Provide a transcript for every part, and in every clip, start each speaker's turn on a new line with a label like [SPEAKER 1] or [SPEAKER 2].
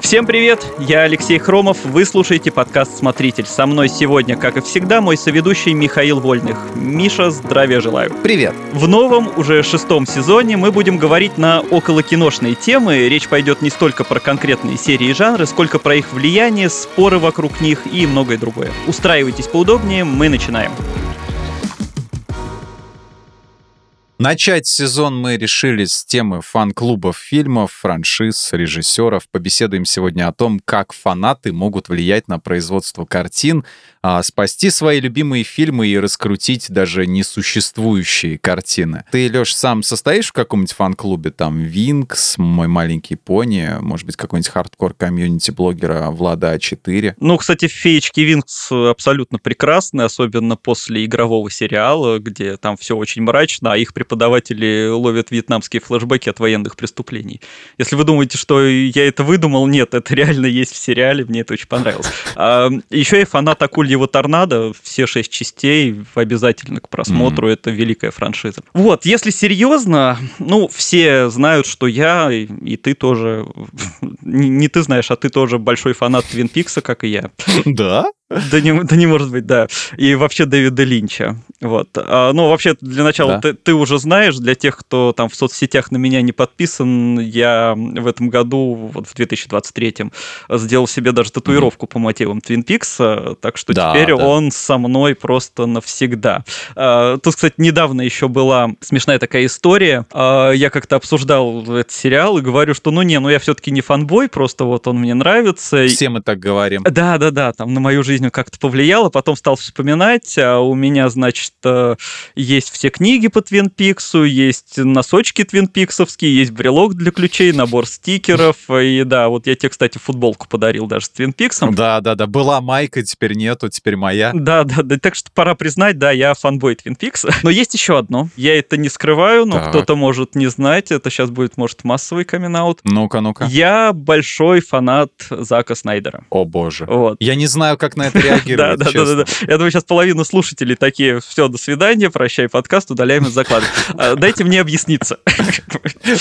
[SPEAKER 1] Всем привет, я Алексей Хромов, вы слушаете подкаст «Смотритель». Со мной сегодня, как и всегда, мой соведущий Михаил Вольных. Миша, здравия желаю.
[SPEAKER 2] Привет.
[SPEAKER 1] В новом, уже шестом сезоне мы будем говорить на околокиношные темы. Речь пойдет не столько про конкретные серии и жанры, сколько про их влияние, споры вокруг них и многое другое. Устраивайтесь поудобнее, мы начинаем.
[SPEAKER 2] Начать сезон мы решили с темы фан-клубов фильмов, франшиз, режиссеров. Побеседуем сегодня о том, как фанаты могут влиять на производство картин, а, спасти свои любимые фильмы и раскрутить даже несуществующие картины. Ты, Леш, сам состоишь в каком-нибудь фан-клубе? Там Винкс, Мой маленький пони, может быть, какой-нибудь hardcore-community блогера Влада А4?
[SPEAKER 1] Ну, кстати, феечки Винкс абсолютно прекрасны, особенно после игрового сериала, где там все очень мрачно, а их преподаватели ловят вьетнамские флешбеки от военных преступлений. Если вы думаете, что я это выдумал, нет, это реально есть в сериале, мне это очень понравилось. А, еще я фанат Акульего торнадо, все шесть частей обязательно к просмотру, mm-hmm. это великая франшиза. Вот, если серьезно, ну, все знают, что я, и, и ты тоже, не, не ты знаешь, а ты тоже большой фанат Твин Пикса, как и я.
[SPEAKER 2] Да?
[SPEAKER 1] Да не, да не может быть, да. И вообще Дэвида Линча. Вот. А, ну, вообще, для начала, да. ты, ты уже знаешь, для тех, кто там в соцсетях на меня не подписан, я в этом году, вот в 2023, сделал себе даже татуировку mm-hmm. по мотивам Твин Пикса, так что да, теперь да. он со мной просто навсегда. А, тут, кстати, недавно еще была смешная такая история. А, я как-то обсуждал этот сериал и говорю, что ну не, ну я все-таки не фанбой, просто вот он мне нравится.
[SPEAKER 2] Все мы так говорим.
[SPEAKER 1] Да, да, да, там на мою жизнь жизнь как-то повлияло, потом стал вспоминать, а у меня, значит, э, есть все книги по Твин Пиксу, есть носочки Твин Пиксовские, есть брелок для ключей, набор стикеров, и да, вот я тебе, кстати, футболку подарил даже с Твин Пиксом.
[SPEAKER 2] Да, да, да, была майка, теперь нету, теперь моя.
[SPEAKER 1] Да, да, да, так что пора признать, да, я фанбой Твин Пикса. Но есть еще одно, я это не скрываю, но кто-то может не знать, это сейчас будет, может, массовый каминг-аут.
[SPEAKER 2] Ну-ка, ну-ка.
[SPEAKER 1] Я большой фанат Зака Снайдера.
[SPEAKER 2] О боже. Вот. Я не знаю, как на это реагирует,
[SPEAKER 1] да, да, да, да. Я думаю, сейчас половину слушателей такие, все, до свидания, прощай подкаст, удаляем из закладок. А, дайте мне объясниться.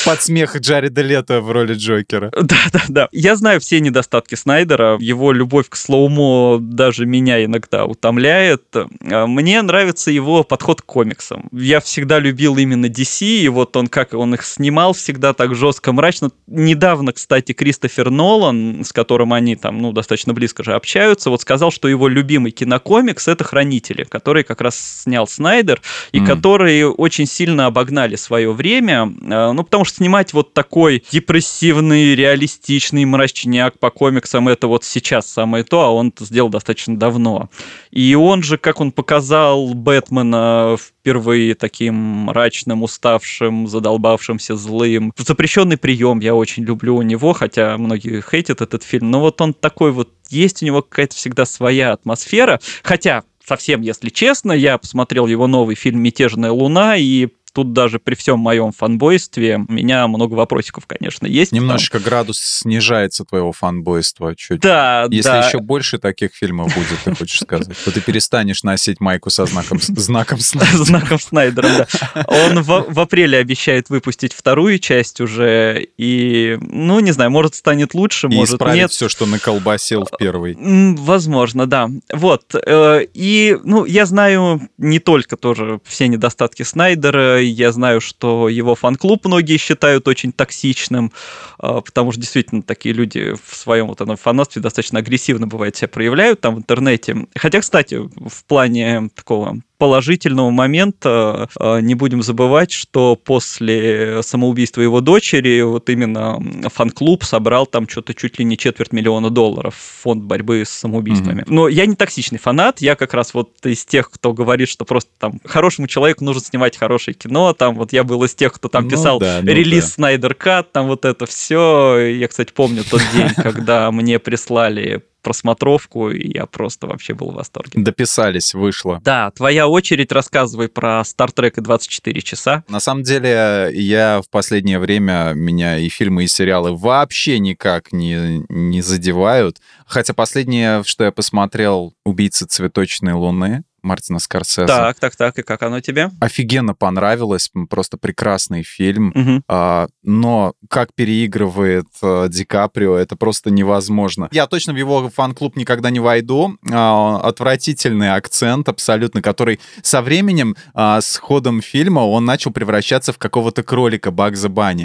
[SPEAKER 2] Под смех Джареда Лето в роли Джокера.
[SPEAKER 1] Да, да, да. Я знаю все недостатки Снайдера. Его любовь к slow-mo даже меня иногда утомляет. А, мне нравится его подход к комиксам. Я всегда любил именно DC, и вот он как он их снимал всегда так жестко, мрачно. Недавно, кстати, Кристофер Нолан, с которым они там, ну, достаточно близко же общаются, вот сказал, что его любимый кинокомикс это «Хранители», который как раз снял Снайдер, и mm. которые очень сильно обогнали свое время, э, ну, потому что снимать вот такой депрессивный, реалистичный мрачняк по комиксам, это вот сейчас самое то, а он это сделал достаточно давно. И он же, как он показал Бэтмена впервые таким мрачным, уставшим, задолбавшимся, злым. Запрещенный прием я очень люблю у него, хотя многие хейтят этот фильм, но вот он такой вот есть у него какая-то всегда своя атмосфера. Хотя, совсем если честно, я посмотрел его новый фильм «Мятежная луна», и тут даже при всем моем фанбойстве у меня много вопросиков, конечно, есть.
[SPEAKER 2] Немножечко там. градус снижается твоего фанбойства чуть.
[SPEAKER 1] Да,
[SPEAKER 2] Если
[SPEAKER 1] да.
[SPEAKER 2] еще больше таких фильмов будет, ты хочешь сказать, то ты перестанешь носить майку со знаком, знаком Снайдера.
[SPEAKER 1] Знаком Снайдера, да. Он в, в апреле обещает выпустить вторую часть уже, и, ну, не знаю, может, станет лучше, и может, нет.
[SPEAKER 2] все, что наколбасил в первый.
[SPEAKER 1] Возможно, да. Вот. Э, и, ну, я знаю не только тоже все недостатки Снайдера, я знаю, что его фан-клуб многие считают очень токсичным, а, потому что действительно такие люди в своем вот этом фанатстве достаточно агрессивно бывает себя проявляют там в интернете. Хотя, кстати, в плане такого положительного момента э, не будем забывать, что после самоубийства его дочери вот именно фан-клуб собрал там что-то чуть ли не четверть миллиона долларов в фонд борьбы с самоубийствами. Mm-hmm. Но я не токсичный фанат, я как раз вот из тех, кто говорит, что просто там хорошему человеку нужно снимать хорошее кино, там вот я был из тех, кто там ну, писал да, ну, релиз да. Снайдер Кат, там вот это все. Я, кстати, помню тот день, когда мне прислали просмотровку, и я просто вообще был в восторге.
[SPEAKER 2] Дописались, вышло.
[SPEAKER 1] Да, твоя очередь, рассказывай про Star Trek и 24 часа.
[SPEAKER 2] На самом деле, я в последнее время, меня и фильмы, и сериалы вообще никак не, не задевают. Хотя последнее, что я посмотрел, «Убийцы цветочной луны», Мартина Скорсезе.
[SPEAKER 1] Так, так, так. И как оно тебе?
[SPEAKER 2] Офигенно понравилось. Просто прекрасный фильм.
[SPEAKER 1] Мгм.
[SPEAKER 2] А, но как переигрывает а, Ди Каприо, это просто невозможно. Я точно в его фан-клуб никогда не войду. А, отвратительный акцент абсолютно, который со временем, а, с ходом фильма, он начал превращаться в какого-то кролика Багза Банни.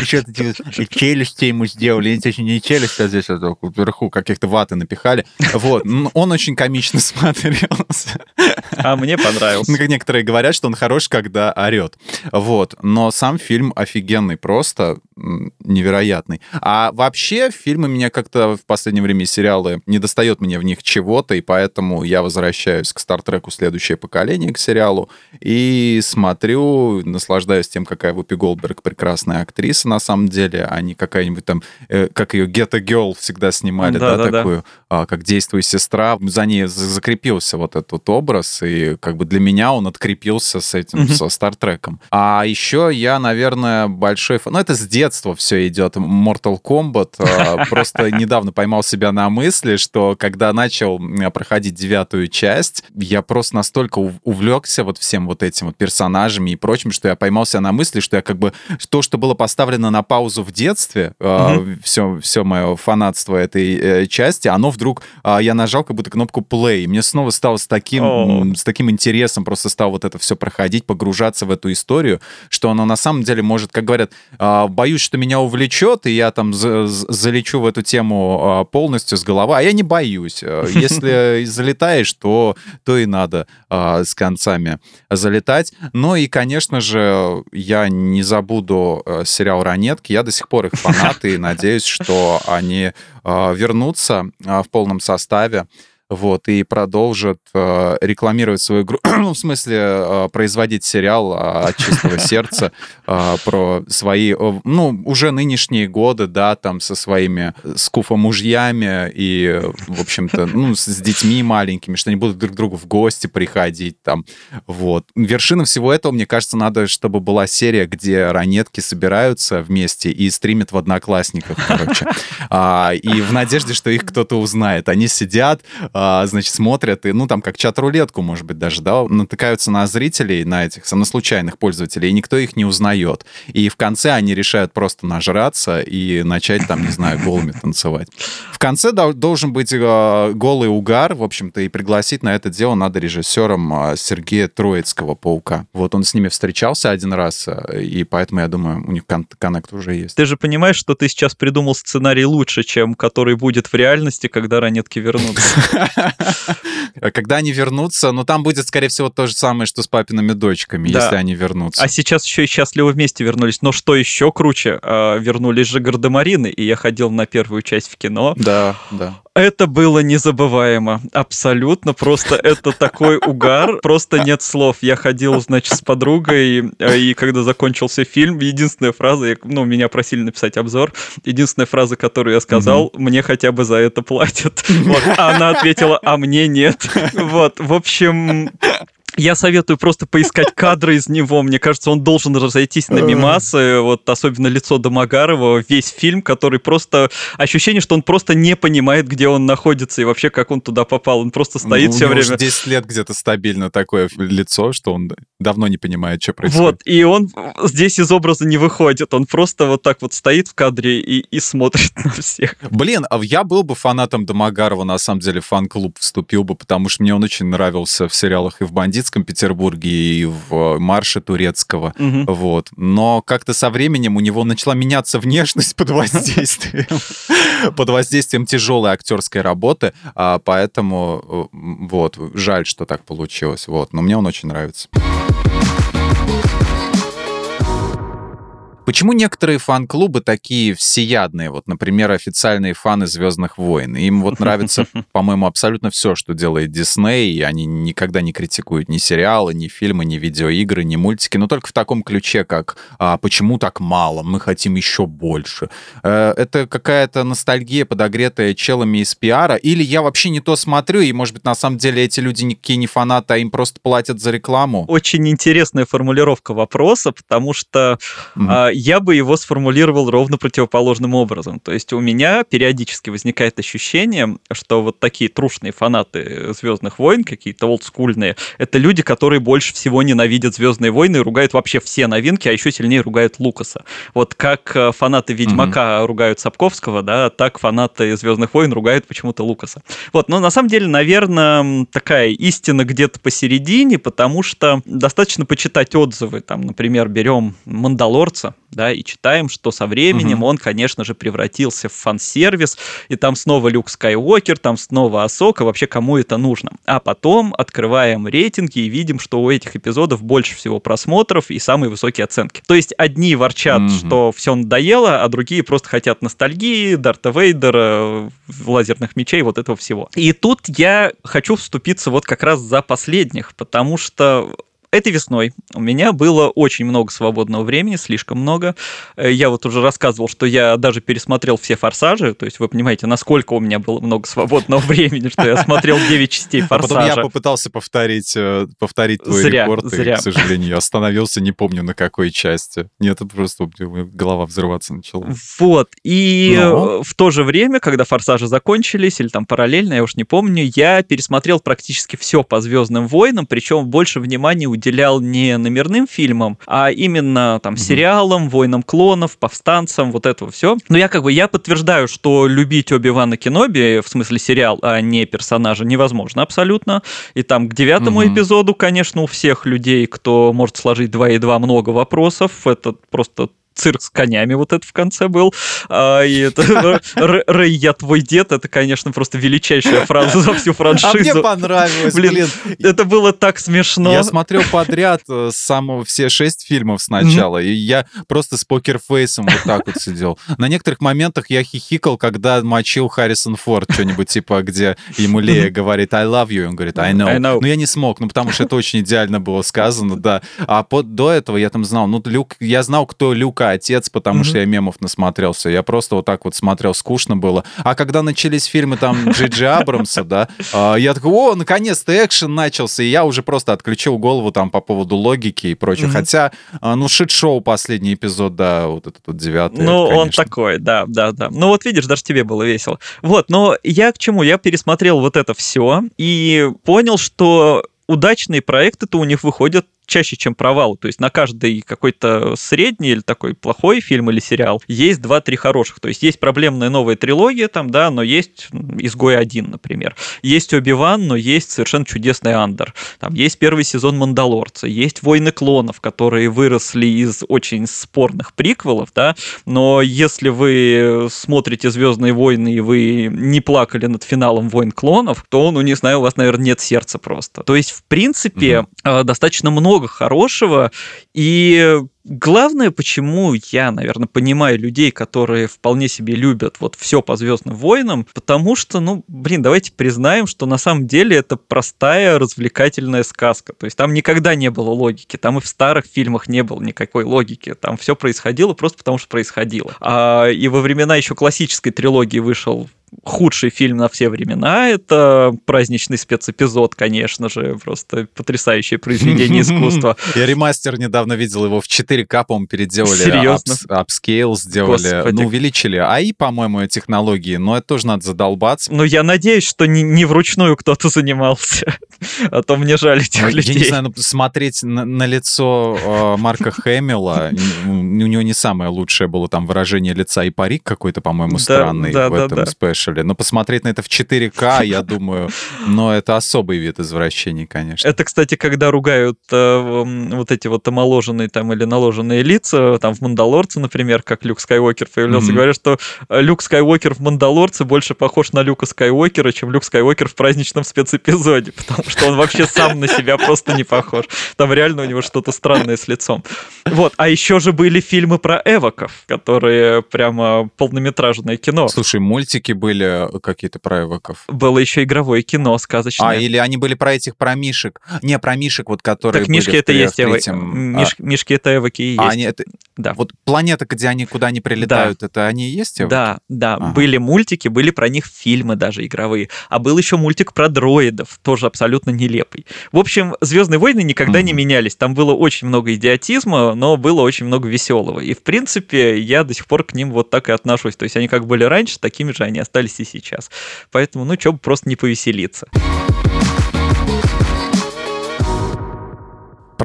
[SPEAKER 2] Еще челюсти ему сделали. Точнее, не челюсть, а здесь вот вверху каких-то ваты напихали. Вот. Он очень комично смотрелся.
[SPEAKER 1] А мне понравился.
[SPEAKER 2] Как некоторые говорят, что он хорош, когда орет. Вот. Но сам фильм офигенный, просто невероятный. А вообще фильмы меня как-то в последнее время сериалы не достает мне в них чего-то, и поэтому я возвращаюсь к Стартреку «Следующее поколение», к сериалу, и смотрю, наслаждаюсь тем, какая Вупи Голдберг прекрасная актриса на самом деле, а не какая-нибудь там, э, как ее a Girl всегда снимали, да,
[SPEAKER 1] Да-да-да.
[SPEAKER 2] такую, а, как действует сестра. За ней за- закрепился вот этот образ, и как бы для меня он открепился с этим,
[SPEAKER 1] Мгм.
[SPEAKER 2] со Стартреком. А еще я, наверное, большой фан... Ну, это с детства все идет. Mortal Kombat. а, Просто недавно поймал себя на мысли, что когда начал проходить девятую часть, я просто настолько ув- увлекся вот всем вот этим вот персонажами и прочим, что я поймался на мысли, что я как бы то, что было поставлено на паузу в детстве, все, все мое фанатство этой э, части, оно вдруг, а, я нажал как будто кнопку play, мне снова стало с таким, м, с таким интересом просто стал вот это все проходить, погружаться в эту историю, что оно на самом деле может, как говорят, а, боюсь, что меня увлечет, и я там за- за- залечу в эту тему а, полностью с головы, а я не боюсь. Э, Если залетаешь, то, то и надо а, с концами залетать. Ну и, конечно же, я не забуду э, сериал «Ранетки». Я до сих пор их фанат и надеюсь, что они э, вернутся э, в полном составе. Вот, и продолжат э, рекламировать свою игру, ну, в смысле, э, производить сериал э, от чистого сердца э, про свои, э, ну, уже нынешние годы, да, там, со своими скуфа-мужьями и, э, в общем-то, ну, с, с детьми маленькими, что они будут друг к другу в гости приходить, там, вот. Вершина всего этого, мне кажется, надо, чтобы была серия, где ранетки собираются вместе и стримят в Одноклассниках, короче. А, и в надежде, что их кто-то узнает. Они сидят, а, значит, смотрят, и, ну, там, как чат-рулетку, может быть, даже, да, натыкаются на зрителей, на этих, на случайных пользователей, и никто их не узнает. И в конце они решают просто нажраться и начать, там, не знаю, голыми танцевать. В конце дол- должен быть э, голый угар, в общем-то, и пригласить на это дело надо режиссером э, Сергея Троицкого, Паука. Вот он с ними встречался один раз, и поэтому, я думаю, у них кон- коннект уже есть.
[SPEAKER 1] Ты же понимаешь, что ты сейчас придумал сценарий лучше, чем который будет в реальности, когда ранетки вернутся.
[SPEAKER 2] Когда они вернутся, ну там будет, скорее всего, то же самое, что с папиными дочками,
[SPEAKER 1] Да.
[SPEAKER 2] если они вернутся.
[SPEAKER 1] А сейчас еще и счастливо вместе вернулись. Но что еще круче, а, вернулись же Гардемарины, и я ходил на первую часть в кино.
[SPEAKER 2] Да, да.
[SPEAKER 1] Это было незабываемо. Абсолютно. Просто это такой угар. Просто нет слов. Я ходил, значит, с подругой, э, и когда закончился фильм, единственная фраза, я- ну, меня просили написать обзор, единственная фраза, которую я сказал, мне хотя бы за это платят. Вот. А она ответила, а мне нет. Вот. В общем, я советую просто поискать кадры из него. Мне кажется, он должен разойтись на мимасы. Вот особенно лицо Домогарова, весь фильм, который просто... Ощущение, что он просто не понимает, где он находится и вообще, как он туда попал. Он просто стоит
[SPEAKER 2] Ну,
[SPEAKER 1] все время.
[SPEAKER 2] уже 10 лет где-то стабильно такое лицо, что он давно не понимает, что происходит.
[SPEAKER 1] Вот, и он здесь из образа не выходит. Он просто вот так вот стоит в кадре и, и смотрит на всех.
[SPEAKER 2] Блин, а я был бы фанатом Домогарова, на самом деле, фан-клуб вступил бы, потому что мне он очень нравился в сериалах и в «Бандитском Петербурге», и в «Марше турецкого».
[SPEAKER 1] Мгм.
[SPEAKER 2] Вот. Но как-то со временем у него начала меняться внешность под воздействием, под воздействием тяжелой актерской работы, а поэтому э, вот жаль, что так получилось. Вот, но мне он очень нравится. Почему некоторые фан-клубы такие всеядные? Вот, например, официальные фаны Звездных войн. Им вот нравится, по-моему, абсолютно все, что делает Дисней, и они никогда не критикуют ни сериалы, ни фильмы, ни видеоигры, ни мультики, но только в таком ключе, как а, «почему так мало? Мы хотим еще больше». Э, Это какая-то ностальгия, подогретая челами из пиара, или я вообще не то смотрю, и, может быть, на самом деле эти люди никакие не фанаты, а им просто платят за рекламу?
[SPEAKER 1] Очень интересная формулировка вопроса, потому что
[SPEAKER 2] Мгм.
[SPEAKER 1] Я бы его сформулировал ровно противоположным образом. То есть у меня периодически возникает ощущение, что вот такие трушные фанаты Звездных войн, какие-то олдскульные, это люди, которые больше всего ненавидят Звездные войны и ругают вообще все новинки, а еще сильнее ругают Лукаса. Вот как э, фанаты Ведьмака mm-hmm. ругают Сапковского, да, так фанаты Звездных войн ругают почему-то Лукаса. Вот, но на самом деле, наверное, такая истина где-то посередине, потому что достаточно почитать отзывы, там, например, берем Мандалорца, да, и читаем, что со временем угу. он, конечно же, превратился в фан-сервис, и там снова Люк Скайуокер, там снова Асока, вообще кому это нужно. А потом открываем рейтинги и видим, что у этих эпизодов больше всего просмотров и самые высокие оценки. То есть одни ворчат, угу. что все надоело, а другие просто хотят ностальгии, Дарта Вейдера, лазерных мечей, вот этого всего. И тут я хочу вступиться вот как раз за последних, потому что Этой весной у меня было очень много свободного времени, слишком много. Э, я вот уже рассказывал, что я даже пересмотрел все «Форсажи», то есть вы понимаете, насколько у меня было много свободного времени, что я смотрел 9 частей «Форсажа».
[SPEAKER 2] А потом я попытался повторить, э, повторить твой зря, рекорд, зря. и, к сожалению, остановился, не помню на какой части. Нет, это просто голова взрываться начала.
[SPEAKER 1] Вот, и Но... в то же время, когда «Форсажи» закончились, или там параллельно, я уж не помню, я пересмотрел практически все по «Звездным войнам», причем больше внимания уделял не номерным фильмам, а именно там сериалам, войнам клонов, повстанцам, вот этого все. Но я как бы я подтверждаю, что любить Оби-Вана Кеноби, в смысле сериал, а не персонажа, невозможно абсолютно. И там к девятому угу. эпизоду, конечно, у всех людей, кто может сложить 2 и 2 много вопросов. Это просто цирк с конями вот это в конце был. А, и это Рэй, я твой дед, это, конечно, просто величайшая фраза за всю франшизу. А
[SPEAKER 2] мне понравилось, блин. блин.
[SPEAKER 1] Это было так смешно.
[SPEAKER 2] Я смотрел подряд э, самого все шесть фильмов сначала, и я просто с покерфейсом вот так вот сидел. На некоторых моментах я хихикал, когда мочил Харрисон Форд, что-нибудь типа, где ему Лея говорит I love you, он говорит I know. I know. Но я не смог, ну потому что это очень идеально было сказано, да. А под, до этого я там знал, ну Люк, я знал, кто Отец, потому mm-hmm. что я мемов насмотрелся. Я просто вот так вот смотрел, скучно было. А когда начались фильмы там Джиджи Абрамса, да, а, я такой, о, наконец-то экшен начался, и я уже просто отключил голову там по поводу логики и прочего. Mm-hmm. Хотя, а, ну, шит-шоу последний эпизод, да, вот этот вот девятый.
[SPEAKER 1] Ну, он такой, да, да, да. Ну, вот видишь, даже тебе было весело. Вот, но я к чему? Я пересмотрел вот это все и понял, что удачные проекты-то у них выходят чаще, чем провал. То есть на каждый какой-то средний или такой плохой фильм или сериал есть два-три хороших. То есть есть проблемная новая трилогия там, да, но есть «Изгой один», например. Есть «Оби-Ван», но есть совершенно чудесный «Андер». Там есть первый сезон «Мандалорца», есть «Войны клонов», которые выросли из очень спорных приквелов, да, но если вы смотрите «Звездные войны» и вы не плакали над финалом «Войн клонов», то, ну, не знаю, у вас, наверное, нет сердца просто. То есть, в принципе, угу. достаточно много много хорошего. И главное, почему я, наверное, понимаю людей, которые вполне себе любят вот все по Звездным войнам, потому что, ну, блин, давайте признаем, что на самом деле это простая развлекательная сказка. То есть там никогда не было логики, там и в старых фильмах не было никакой логики. Там все происходило просто потому, что происходило. А, и во времена еще классической трилогии вышел худший фильм на все времена. Это праздничный спецэпизод, конечно же, просто потрясающее произведение искусства.
[SPEAKER 2] Я ремастер недавно видел его в 4К, по-моему, переделали.
[SPEAKER 1] Серьезно?
[SPEAKER 2] Upscale сделали. Господи. Ну, увеличили AI, по-моему, технологии, но это тоже надо задолбаться.
[SPEAKER 1] Ну, я надеюсь, что не, не вручную кто-то занимался, а то мне жаль этих ну, людей.
[SPEAKER 2] Я не знаю, ну, смотреть на, на лицо э, Марка Хэмилла, у него не самое лучшее было там выражение лица и парик какой-то, по-моему, странный в этом спеш спрашивали. Но посмотреть на это в 4К, я думаю, но это особый вид извращений, конечно.
[SPEAKER 1] Это, кстати, когда ругают э, вот эти вот омоложенные там или наложенные лица, там в «Мандалорце», например, как Люк Скайуокер появлялся, говорят, что Люк Скайуокер в «Мандалорце» больше похож на Люка Скайуокера, чем Люк Скайуокер в праздничном спецэпизоде, потому что он вообще сам на себя просто не похож. Там реально у него что-то странное с лицом. Вот, а еще же были фильмы про эвоков, которые прямо полнометражное кино.
[SPEAKER 2] Слушай, мультики были были какие-то про эвоков?
[SPEAKER 1] Было еще игровое кино сказочное.
[SPEAKER 2] А, или они были про этих, про мишек. Не, про мишек, вот которые
[SPEAKER 1] Так мишки это есть эвоки. Миш, а... Мишки это эвоки и есть. А, они, это... да.
[SPEAKER 2] Вот планета, где они куда не прилетают, да. это они и есть?
[SPEAKER 1] Да, да. Ага. Были мультики, были про них фильмы даже игровые. А был еще мультик про дроидов, тоже абсолютно нелепый. В общем, Звездные войны никогда mm не менялись. Там было очень много идиотизма, но было очень много веселого. И в принципе, я до сих пор к ним вот так и отношусь. То есть они как были раньше, такими же они остались и сейчас. Поэтому, ну, что бы просто не повеселиться.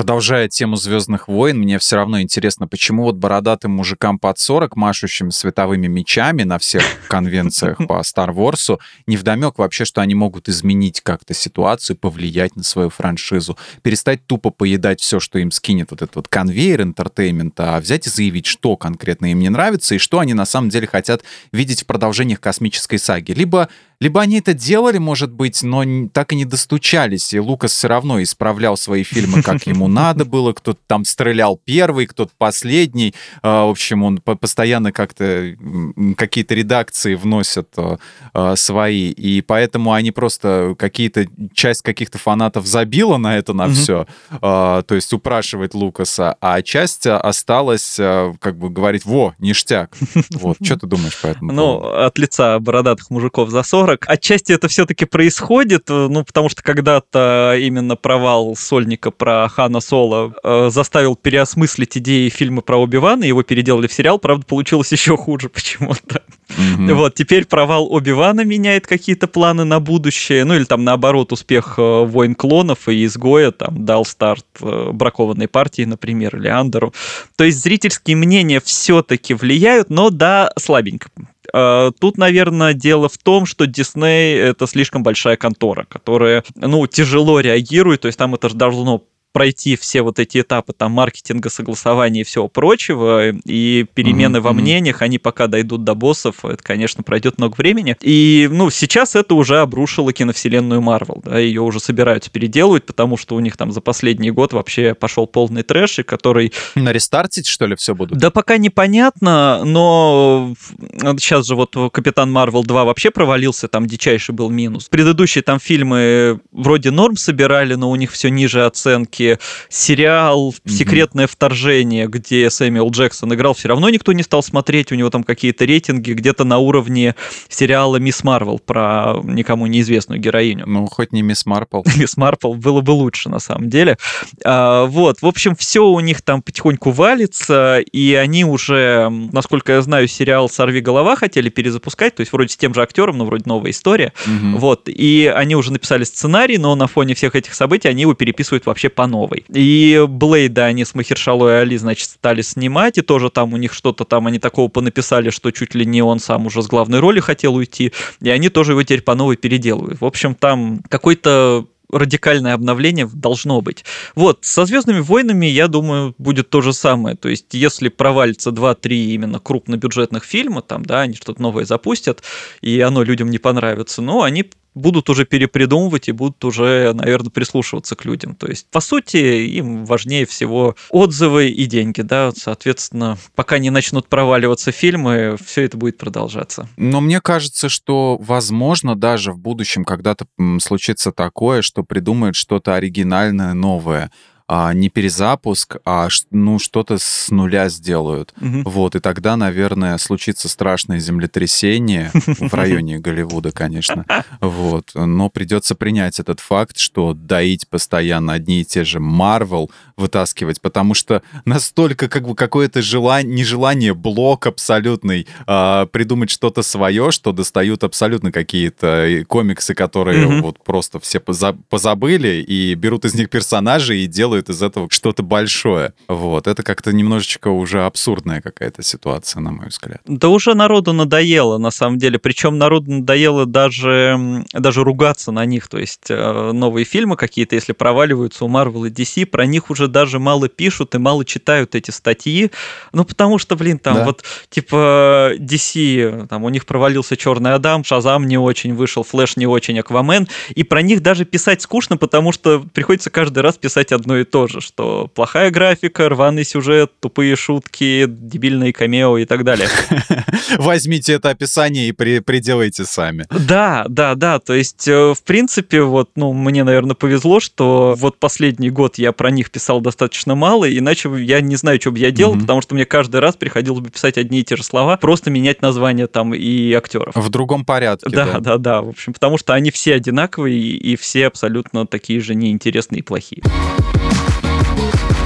[SPEAKER 2] Продолжая тему Звездных войн, мне все равно интересно, почему вот бородатым мужикам под 40, машущим световыми мечами на всех конвенциях по Star Wars, не вдомек вообще, что они могут изменить как-то ситуацию, повлиять на свою франшизу, перестать тупо поедать все, что им скинет вот этот вот конвейер entertainment а, а взять и заявить, что конкретно им не нравится и что они на самом деле хотят видеть в продолжениях космической саги. Либо либо они это делали, может быть, но так и не достучались, и Лукас все равно исправлял свои фильмы, как ему надо было, кто-то там стрелял первый, кто-то последний. А, в общем, он постоянно как-то какие-то редакции вносят а, а, свои, и поэтому они просто какие-то, часть каких-то фанатов забила на это, на все, то есть упрашивает Лукаса, а часть осталась, как бы говорить, во, ништяк. Вот, что ты думаешь по этому
[SPEAKER 1] Ну, от лица бородатых мужиков за 40 40. Отчасти это все-таки происходит, э, ну, потому что когда-то именно провал Сольника про Хана Соло э, заставил переосмыслить идеи фильма про Оби-Вана, его переделали в сериал, правда, получилось еще хуже почему-то. Mm-hmm. Вот, теперь провал Оби-Вана меняет какие-то планы на будущее, ну, или там наоборот, успех э, Войн клонов и Изгоя там дал старт э, бракованной партии, например, или Андеру. То есть зрительские мнения все-таки влияют, но да, слабенько. Э, тут, наверное, дело в том, что Disney это слишком большая контора, которая, ну, тяжело реагирует, то есть там это же должно пройти все вот эти этапы там маркетинга, согласования и всего прочего, и перемены mm-hmm. во мнениях, они пока дойдут до боссов, это, конечно, пройдет много времени. И, ну, сейчас это уже обрушило киновселенную Марвел, да, ее уже собираются переделывать, потому что у них там за последний год вообще пошел полный трэш, и который...
[SPEAKER 2] На рестартить, что ли, все будут?
[SPEAKER 1] Да пока непонятно, но сейчас же вот Капитан Марвел 2 вообще провалился, там дичайший был минус. Предыдущие там фильмы вроде норм собирали, но у них все ниже оценки, все сериал «Секретное вторжение», где Сэмюэл Джексон играл, все равно никто не стал смотреть, у него там какие-то рейтинги где-то на уровне сериала «Мисс Марвел» про никому неизвестную героиню.
[SPEAKER 2] Ну, хоть не «Мисс Марпл».
[SPEAKER 1] «Мисс Марпл» было бы лучше, на самом деле. А, вот, в общем, все у них там потихоньку валится, и они уже, насколько я знаю, сериал «Сорви голова» хотели перезапускать, то есть вроде с тем же актером, но вроде новая история. Угу. Вот, и они уже написали сценарий, но на фоне всех этих событий они его переписывают вообще по новой. И Блейда они с Махершалой и Али, значит, стали снимать, и тоже там у них что-то там они такого понаписали, что чуть ли не он сам уже с главной роли хотел уйти, и они тоже его теперь по новой переделывают. В общем, там какой-то радикальное обновление должно быть. Вот, со «Звездными войнами», я думаю, будет то же самое. То есть, если провалится 2-3 именно крупнобюджетных фильма, там, да, они что-то новое запустят, и оно людям не понравится, но они будут уже перепридумывать и будут уже, наверное, прислушиваться к людям. То есть, по сути, им важнее всего отзывы и деньги, да, соответственно, пока не начнут проваливаться фильмы, все это будет продолжаться.
[SPEAKER 2] Но мне кажется, что, возможно, даже в будущем когда-то случится такое, что придумают что-то оригинальное, новое а, не перезапуск, а ну что-то с нуля сделают. Угу. Вот, и тогда, наверное, случится страшное землетрясение в районе Голливуда, конечно. Вот, но придется принять этот факт, что доить постоянно одни и те же Марвел вытаскивать, потому что настолько как бы какое-то желание, нежелание, блок абсолютный а, придумать что-то свое, что достают абсолютно какие-то комиксы, которые угу. вот просто все позабыли и берут из них персонажей и делают делают из этого что-то большое. Вот. Это как-то немножечко уже абсурдная какая-то ситуация, на мой взгляд.
[SPEAKER 1] Да уже народу надоело, на самом деле. Причем народу надоело даже, даже ругаться на них. То есть э, новые фильмы какие-то, если проваливаются у Marvel и DC, про них уже даже мало пишут и мало читают эти статьи. Ну, потому что, блин, там да. вот, типа, DC, там у них провалился Черный Адам, Шазам не очень вышел, Флэш не очень, Аквамен. И про них даже писать скучно, потому что приходится каждый раз писать одно и и то же, что плохая графика, рваный сюжет, тупые шутки, дебильные камео и так далее.
[SPEAKER 2] Возьмите это описание и при, приделайте сами.
[SPEAKER 1] Да, да, да. То есть, э, в принципе, вот, ну, мне, наверное, повезло, что вот последний год я про них писал достаточно мало, иначе я не знаю, что бы я делал, mm-hmm. потому что мне каждый раз приходилось бы писать одни и те же слова, просто менять названия там и актеров.
[SPEAKER 2] В другом порядке.
[SPEAKER 1] Да, да, да, да. В общем, потому что они все одинаковые и все абсолютно такие же неинтересные и плохие.
[SPEAKER 2] Thank you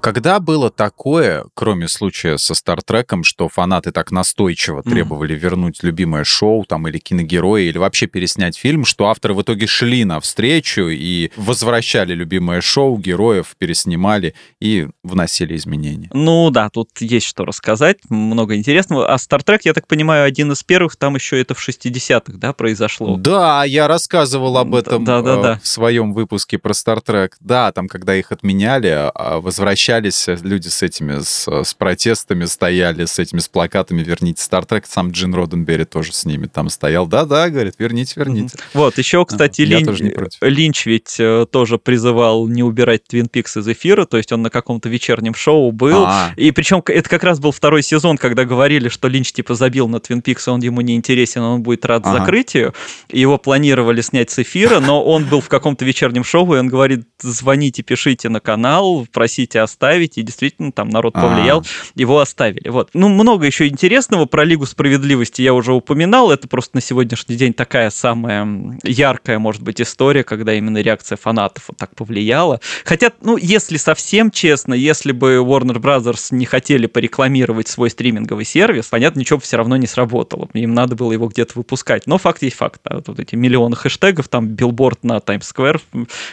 [SPEAKER 2] Когда было такое, кроме случая со Стартреком, что фанаты так настойчиво требовали mm. вернуть любимое шоу там или киногероя, или вообще переснять фильм, что авторы в итоге шли навстречу и возвращали любимое шоу, героев переснимали и вносили изменения?
[SPEAKER 1] Ну да, тут есть что рассказать, много интересного. А Стартрек, я так понимаю, один из первых, там еще это в 60-х, да, произошло?
[SPEAKER 2] Да, я рассказывал об этом да, да, да. в своем выпуске про Стартрек. Да, там, когда их отменяли, а, возвращали общались э, люди с этими, с, с протестами стояли, с этими, с плакатами «Верните Стартрек». Сам Джин Роденберри тоже с ними там стоял. Да-да, говорит, верните, верните.
[SPEAKER 1] Вот, еще, кстати, а, Лин... Линч ведь э, тоже призывал не убирать Твин Пикс из эфира, то есть он на каком-то вечернем шоу был. А-а-а. И причем это как раз был второй сезон, когда говорили, что Линч типа забил на Твин Пикс, он ему не интересен, он будет рад ага. закрытию. Его планировали снять с эфира, но он был в каком-то вечернем шоу, и он говорит, звоните, пишите на канал, просите оставить и действительно там народ повлиял, А-а-а. его оставили. Вот. Ну, много еще интересного про Лигу Справедливости я уже упоминал, это просто на сегодняшний день такая самая яркая, может быть, история, когда именно реакция фанатов вот так повлияла. Хотя, ну, если совсем честно, если бы Warner Brothers не хотели порекламировать свой стриминговый сервис, понятно, ничего бы все равно не сработало. Им надо было его где-то выпускать. Но факт есть факт. Да, вот эти миллионы хэштегов, там билборд на Times Square,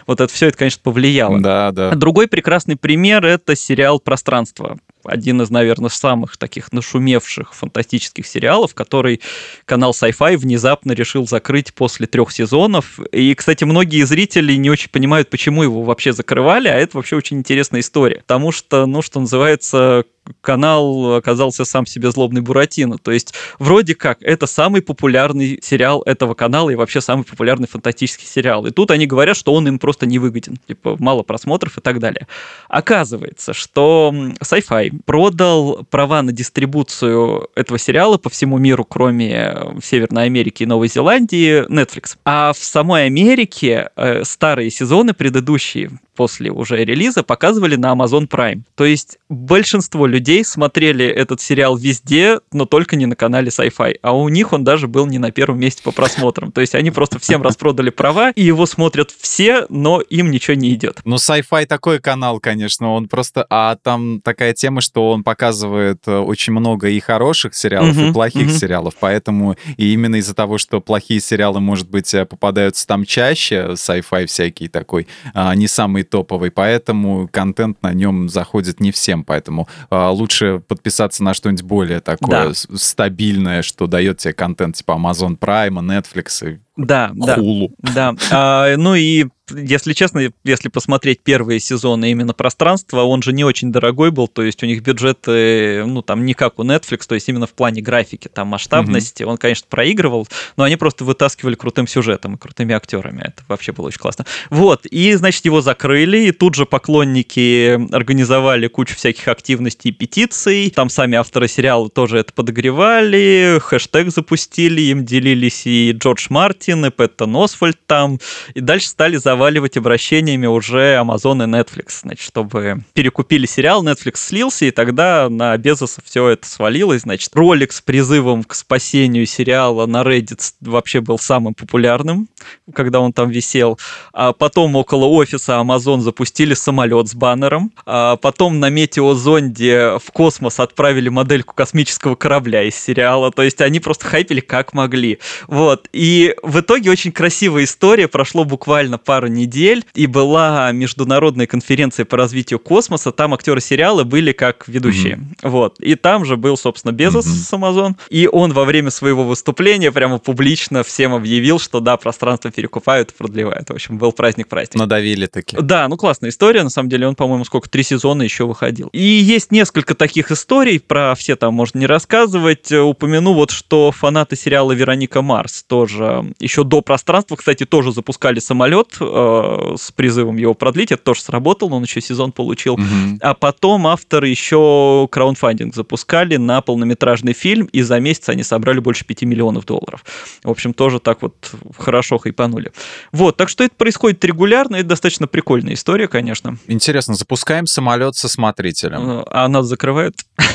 [SPEAKER 1] вот это все это, конечно, повлияло.
[SPEAKER 2] Да, да.
[SPEAKER 1] Другой прекрасный пример — это сериал «Пространство». Один из, наверное, самых таких нашумевших фантастических сериалов, который канал Sci-Fi внезапно решил закрыть после трех сезонов. И, кстати, многие зрители не очень понимают, почему его вообще закрывали, а это вообще очень интересная история. Потому что, ну, что называется, канал оказался сам себе злобный Буратино. То есть, вроде как, это самый популярный сериал этого канала и вообще самый популярный фантастический сериал. И тут они говорят, что он им просто не выгоден. Типа, мало просмотров и так далее. Оказывается, что Sci-Fi продал права на дистрибуцию этого сериала по всему миру, кроме Северной Америки и Новой Зеландии, Netflix. А в самой Америке э, старые сезоны предыдущие после уже релиза показывали на Amazon Prime. То есть большинство людей смотрели этот сериал везде, но только не на канале Sci-Fi. А у них он даже был не на первом месте по просмотрам. То есть они просто всем распродали права, и его смотрят все, но им ничего не идет.
[SPEAKER 2] Ну, Sci-Fi такой канал, конечно, он просто... А там такая тема, что он показывает э, очень много и хороших сериалов, uh-huh, и плохих uh-huh. сериалов, поэтому и именно из-за того, что плохие сериалы, может быть, э, попадаются там чаще, Sci-Fi всякий такой, а, не самый топовый, поэтому контент на нем заходит не всем, поэтому э, лучше подписаться на что-нибудь более такое да. стабильное, что дает тебе контент типа Amazon Prime, Netflix и
[SPEAKER 1] да,
[SPEAKER 2] Хулу.
[SPEAKER 1] да, да. А, ну и если честно, если посмотреть первые сезоны именно пространства, он же не очень дорогой был, то есть у них бюджеты, ну, там, не как у Netflix, то есть именно в плане графики, там, масштабности, mm-hmm. он, конечно, проигрывал, но они просто вытаскивали крутым сюжетом и крутыми актерами, это вообще было очень классно. Вот, и, значит, его закрыли, и тут же поклонники организовали кучу всяких активностей и петиций, там сами авторы сериала тоже это подогревали, хэштег запустили, им делились и Джордж Мартин, Пэттон Освальд там, и дальше стали за заваливать обращениями уже Amazon и Netflix, значит, чтобы перекупили сериал, Netflix слился, и тогда на Безоса все это свалилось, значит, ролик с призывом к спасению сериала на Reddit вообще был самым популярным, когда он там висел. А потом около офиса Amazon запустили самолет с баннером, а потом на метеозонде в космос отправили модельку космического корабля из сериала, то есть они просто хайпили как могли. Вот, и в итоге очень красивая история, прошло буквально пару недель, и была международная конференция по развитию космоса, там актеры сериала были как ведущие. Mm-hmm. Вот. И там же был, собственно, Безос mm-hmm. с Amazon, и он во время своего выступления прямо публично всем объявил, что да, пространство перекупают и продлевают. В общем, был праздник-праздник.
[SPEAKER 2] Надавили таки.
[SPEAKER 1] Да, ну классная история, на самом деле, он, по-моему, сколько, три сезона еще выходил. И есть несколько таких историй, про все там можно не рассказывать. Упомяну вот, что фанаты сериала «Вероника Марс» тоже Еще до пространства, кстати, тоже запускали самолет э, с призывом его продлить. Это тоже сработало, он еще сезон получил.
[SPEAKER 2] Угу.
[SPEAKER 1] А потом авторы еще краундфандинг запускали на полнометражный фильм, и за месяц они собрали больше 5 миллионов долларов. В общем, тоже так вот хорошо хайпанули. Вот, так что это происходит регулярно, это достаточно прикольная история, конечно.
[SPEAKER 2] Интересно, запускаем самолет со смотрителем.
[SPEAKER 1] Э, А нас закрывают?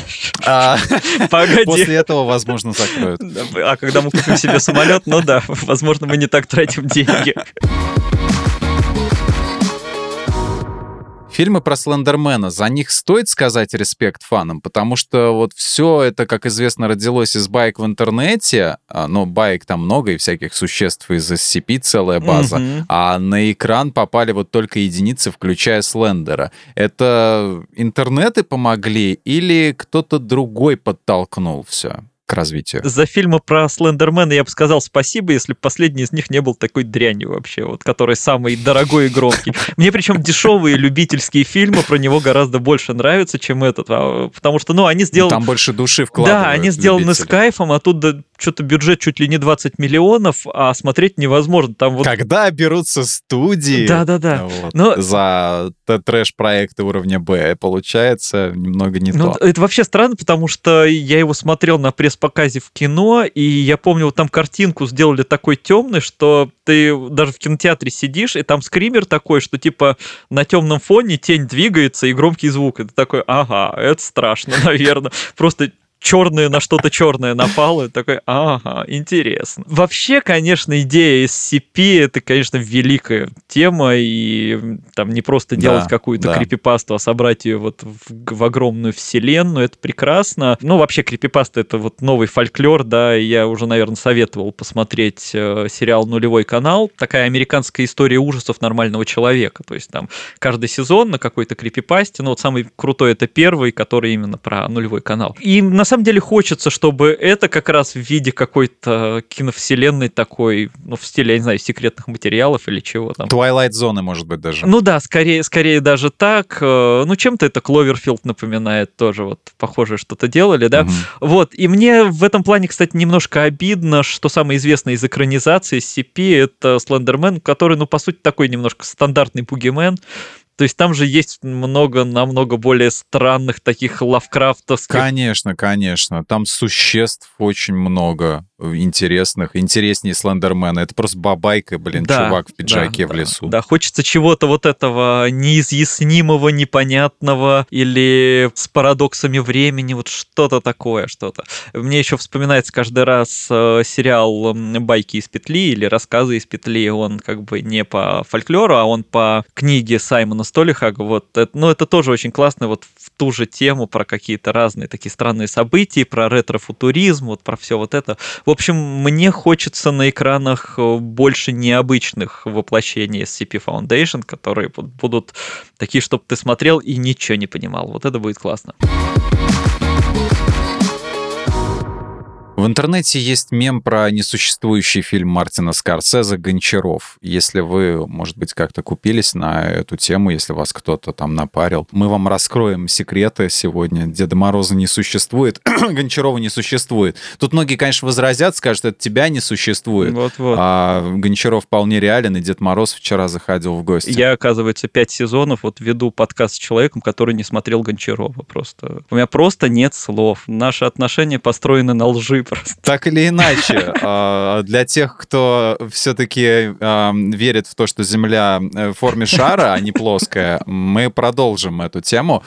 [SPEAKER 2] А,
[SPEAKER 1] Погоди.
[SPEAKER 2] После этого, возможно, закроют.
[SPEAKER 1] А когда мы купим себе самолет, ну да, возможно, мы не так тратим деньги.
[SPEAKER 2] Фильмы про Слендермена, за них стоит сказать респект фанам, потому что вот все это, как известно, родилось из байк в интернете, а, но байк там много и всяких существ из SCP целая база,
[SPEAKER 1] Мгм.
[SPEAKER 2] а на экран попали вот только единицы, включая Слендера. Это интернеты помогли или кто-то другой подтолкнул все к развитию?
[SPEAKER 1] За фильмы про Слендермена я бы сказал спасибо, если бы последний из них не был такой дрянью вообще, вот, который самый дорогой и громкий. Мне причем дешевые любительские фильмы про него гораздо больше нравятся, чем этот, а, потому что, ну, они сделаны...
[SPEAKER 2] Там больше души вкладывают
[SPEAKER 1] Да, они сделаны с кайфом, а тут да, что-то бюджет чуть ли не 20 миллионов, а смотреть невозможно. Там вот...
[SPEAKER 2] Когда берутся студии
[SPEAKER 1] Да-да-да.
[SPEAKER 2] вот,
[SPEAKER 1] Но-
[SPEAKER 2] за трэш-проекты уровня Б, получается немного не
[SPEAKER 1] Ну,
[SPEAKER 2] то.
[SPEAKER 1] это вообще странно, потому что я его смотрел на пресс-показе в кино, и я помню, вот там картинку сделали такой темной, что ты даже в кинотеатре сидишь, и там скример такой, что типа на темном фоне тень двигается и громкий звук. Ты такой, ага, это страшно, наверное. Просто черное на что-то черное напало, и такой, ага, интересно. Вообще, конечно, идея SCP это, конечно, великая тема, и там не просто делать
[SPEAKER 2] Да,
[SPEAKER 1] какую-то
[SPEAKER 2] да.
[SPEAKER 1] крипипасту, а собрать ее вот в, в огромную вселенную, это прекрасно. Ну, вообще, крипипаста это вот новый фольклор, да, я уже, наверное, советовал посмотреть э, сериал «Нулевой канал», такая американская история ужасов нормального человека, то есть там каждый сезон на какой-то крипипасте, ну, вот самый крутой это первый, который именно про нулевой канал. И на самом деле хочется, чтобы это как раз в виде какой-то киновселенной такой, ну, в стиле, я не знаю, секретных материалов или чего там.
[SPEAKER 2] Twilight зоны, может быть, даже.
[SPEAKER 1] Ну да, скорее, скорее даже так. Э, Ну, чем-то это Кловерфилд напоминает тоже, вот похожее что-то делали, да.
[SPEAKER 2] Мгм.
[SPEAKER 1] Вот, и мне в этом плане, кстати, немножко обидно, что самое известное из экранизации SCP — это Слендермен, который, ну, по сути, такой немножко стандартный бугимен. То есть там же есть много, намного более странных таких лавкрафтовских
[SPEAKER 2] Конечно, конечно. Там существ очень много интересных. Интереснее Слендермена. Это просто бабайка, блин,
[SPEAKER 1] Да,
[SPEAKER 2] чувак в пиджаке
[SPEAKER 1] да,
[SPEAKER 2] в
[SPEAKER 1] да,
[SPEAKER 2] лесу.
[SPEAKER 1] Да, хочется чего-то вот этого неизъяснимого, непонятного или с парадоксами времени, вот что-то такое, что-то. Мне еще вспоминается каждый раз э, сериал «Байки из петли» или «Рассказы из петли». Он как бы не по фольклору, а он по книге Саймона Столихага. Вот, это, ну, это тоже очень классно вот в ту же тему про какие-то разные такие странные события, про ретро-футуризм, вот про все вот это. В общем, мне хочется на экранах э, больше необычных воплощений SCP Foundation, которые будут такие, чтобы ты смотрел и ничего не понимал. Вот это будет классно.
[SPEAKER 2] В интернете есть мем про несуществующий фильм Мартина Скорсезе «Гончаров». Если вы, может быть, как-то купились на эту тему, если вас кто-то там напарил, мы вам раскроем секреты сегодня. Деда Мороза не существует, Гончарова не существует. Тут многие, конечно, возразят, скажут, это тебя не существует.
[SPEAKER 1] Вот-вот.
[SPEAKER 2] А Гончаров вполне реален, и Дед Мороз вчера заходил в гости.
[SPEAKER 1] Я, оказывается, пять сезонов вот веду подкаст с человеком, который не смотрел Гончарова просто. У меня просто нет слов. Наши отношения построены на лжи просто.
[SPEAKER 2] Так или иначе, а, для тех, кто все-таки верит в то, что Земля э, в форме шара, а не плоская, мы продолжим эту тему.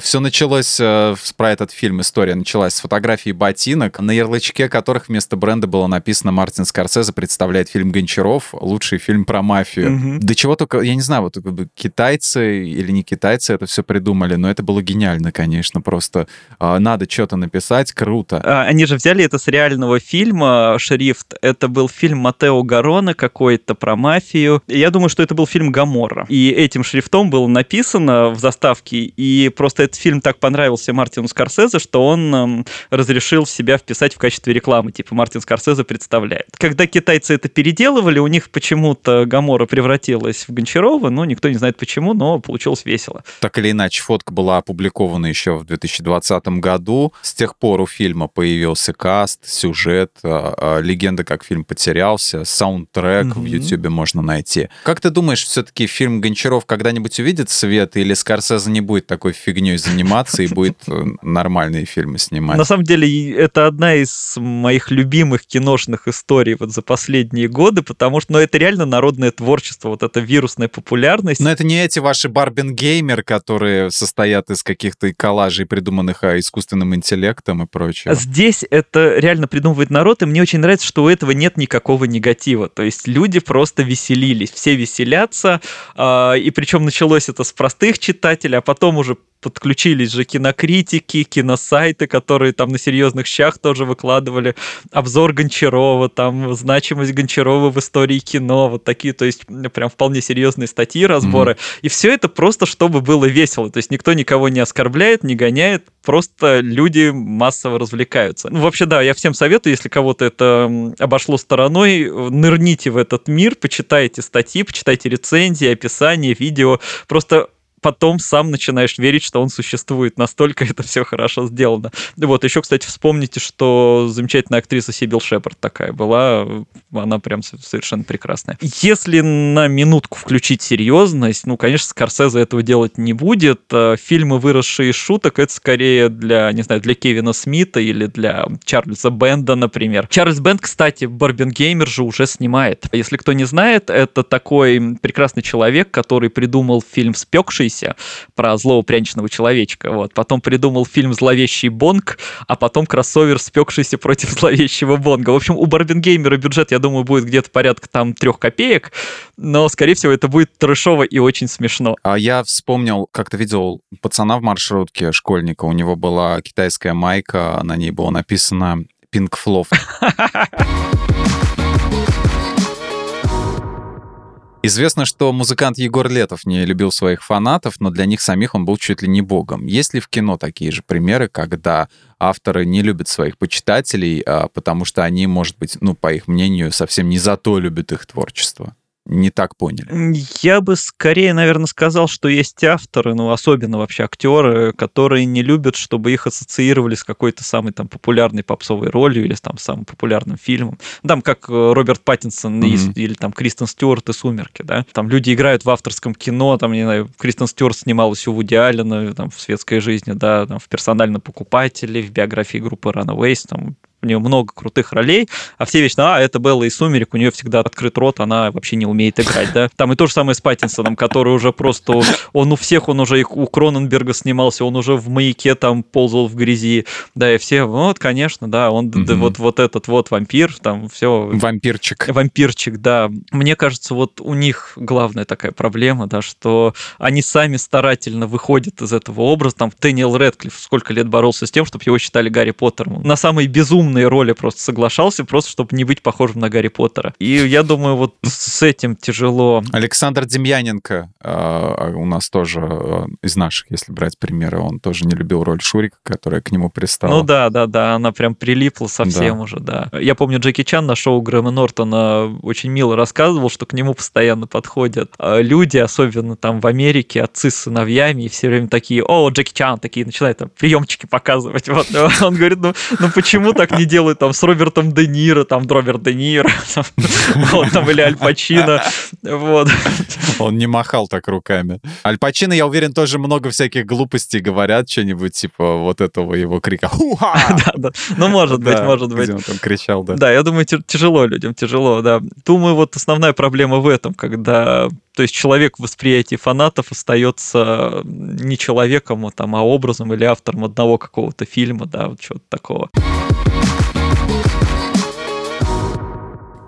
[SPEAKER 2] Все началось э, про этот фильм, история началась с фотографии ботинок, на ярлычке которых вместо бренда было написано «Мартин Скорсезе представляет фильм Гончаров, лучший фильм про мафию». До чего только, я не знаю, вот китайцы или не китайцы это все придумали, но это было гениально, конечно, просто а, надо что-то написать, круто.
[SPEAKER 1] А, Они же взяли это с реального фильма «Шрифт». Это был фильм Матео Гарона какой-то про мафию. Я думаю, что это был фильм «Гаморра». И этим шрифтом было написано в заставке. И просто этот фильм так понравился Мартину Скорсезе, что он эм, разрешил себя вписать в качестве рекламы. Типа Мартин Скорсезе представляет. Когда китайцы это переделывали, у них почему-то Гамора превратилась в Гончарова. Ну, никто не знает почему, но получилось весело.
[SPEAKER 2] Так или иначе, фотка была опубликована еще в 2020 году. С тех пор у фильма появился кадр, каст, сюжет, а, а, легенда, как фильм потерялся, саундтрек mm-hmm. в Ютубе можно найти. Как ты думаешь, все-таки фильм Гончаров когда-нибудь увидит свет, или Скорсезе не будет такой фигней заниматься и будет э, нормальные фильмы снимать?
[SPEAKER 1] На самом деле, это одна из моих любимых киношных историй вот за последние годы, потому что ну, это реально народное творчество, вот эта вирусная популярность.
[SPEAKER 2] Но это не эти ваши Барбин Геймер, которые состоят из каких-то коллажей, придуманных а, искусственным интеллектом и прочее.
[SPEAKER 1] Здесь это реально придумывает народ, и мне очень нравится, что у этого нет никакого негатива. То есть люди просто веселились, все веселятся, э, и причем началось это с простых читателей, а потом уже подключились же кинокритики, киносайты, которые там на серьезных щах тоже выкладывали обзор Гончарова, там значимость Гончарова в истории кино, вот такие, то есть прям вполне серьезные статьи, разборы. Mm-hmm. И все это просто, чтобы было весело. То есть никто никого не оскорбляет, не гоняет, просто люди массово развлекаются. Ну, вообще, да, я всем советую, если кого-то это обошло стороной, нырните в этот мир, почитайте статьи, почитайте рецензии, описания, видео. Просто потом сам начинаешь верить, что он существует. Настолько это все хорошо сделано. Вот, еще, кстати, вспомните, что замечательная актриса Сибил Шепард такая была. Она прям совершенно прекрасная. Если на минутку включить серьезность, ну, конечно, Скорсезе этого делать не будет. Э, фильмы, выросшие из шуток, это скорее для, не знаю, для Кевина Смита или для Чарльза Бенда, например. Чарльз Бенд, кстати, Барбенгеймер же уже снимает. Если кто не знает, это такой прекрасный человек, который придумал фильм «Спекший», «Спекшийся» про злого пряничного человечка. Вот. Потом придумал фильм «Зловещий Бонг», а потом кроссовер «Спекшийся против зловещего Бонга». В общем, у Барбенгеймера бюджет, я думаю, будет где-то порядка там трех копеек, но, скорее всего, это будет трэшово и очень смешно.
[SPEAKER 2] А я вспомнил, как-то видел пацана в маршрутке, школьника, у него была китайская майка, на ней было написано «Pink Flow». Известно, что музыкант Егор Летов не любил своих фанатов, но для них самих он был чуть ли не богом. Есть ли в кино такие же примеры, когда авторы не любят своих почитателей, а, потому что они, может быть, ну, по их мнению, совсем не за то любят их творчество? Не так поняли?
[SPEAKER 1] Я бы скорее, наверное, сказал, что есть авторы, ну, особенно вообще актеры, которые не любят, чтобы их ассоциировали с какой-то самой там популярной попсовой ролью или с там самым популярным фильмом. Там как э, Роберт Паттинсон mm-hmm. или там Кристен Стюарт и «Сумерки», да. Там люди играют в авторском кино, там, не знаю, Кристен Стюарт снималась у Вуди Аллена там, в светской жизни, да, там, в «Персональном покупателе», в биографии группы Runaways, там, у нее много крутых ролей, а все вечно, а, это Белла из «Сумерек», у нее всегда открыт рот, она вообще не умеет играть, да. Там и то же самое с Паттинсоном, который уже просто, он у всех, он уже у Кроненберга снимался, он уже в «Маяке» там ползал в грязи, да, и все, вот, конечно, да, он mm-hmm. вот, вот этот вот вампир, там все.
[SPEAKER 2] Вампирчик.
[SPEAKER 1] Вампирчик, да. Мне кажется, вот у них главная такая проблема, да, что они сами старательно выходят из этого образа, там Дэниел Редклифф сколько лет боролся с тем, чтобы его считали Гарри Поттером. На самый безумный умные роли просто соглашался, просто чтобы не быть похожим на Гарри Поттера. И я думаю, вот с этим тяжело.
[SPEAKER 2] Александр Демьяненко э, у нас тоже э, из наших, если брать примеры, он тоже не любил роль Шурика, которая к нему пристала.
[SPEAKER 1] Ну да, да, да, она прям прилипла совсем да. уже, да. Я помню, Джеки Чан на шоу Грэма Нортона очень мило рассказывал, что к нему постоянно подходят люди, особенно там в Америке, отцы с сыновьями, и все время такие, о, Джеки Чан, такие начинают там приемчики показывать. Вот. Он говорит, ну, ну почему так не делают там с Робертом Де Ниро, там Роберт Де Ниро, вот, там, или Аль Пачино, вот.
[SPEAKER 2] Он не махал так руками. Аль Пачино, я уверен, тоже много всяких глупостей говорят, что-нибудь типа вот этого его крика
[SPEAKER 1] Да, да, ну может быть, может быть.
[SPEAKER 2] он там кричал, да.
[SPEAKER 1] Да, я думаю, тяжело людям, тяжело, да. Думаю, вот основная проблема в этом, когда то есть человек в восприятии фанатов остается не человеком, а, там, а образом или автором одного какого-то фильма, да, вот чего-то такого.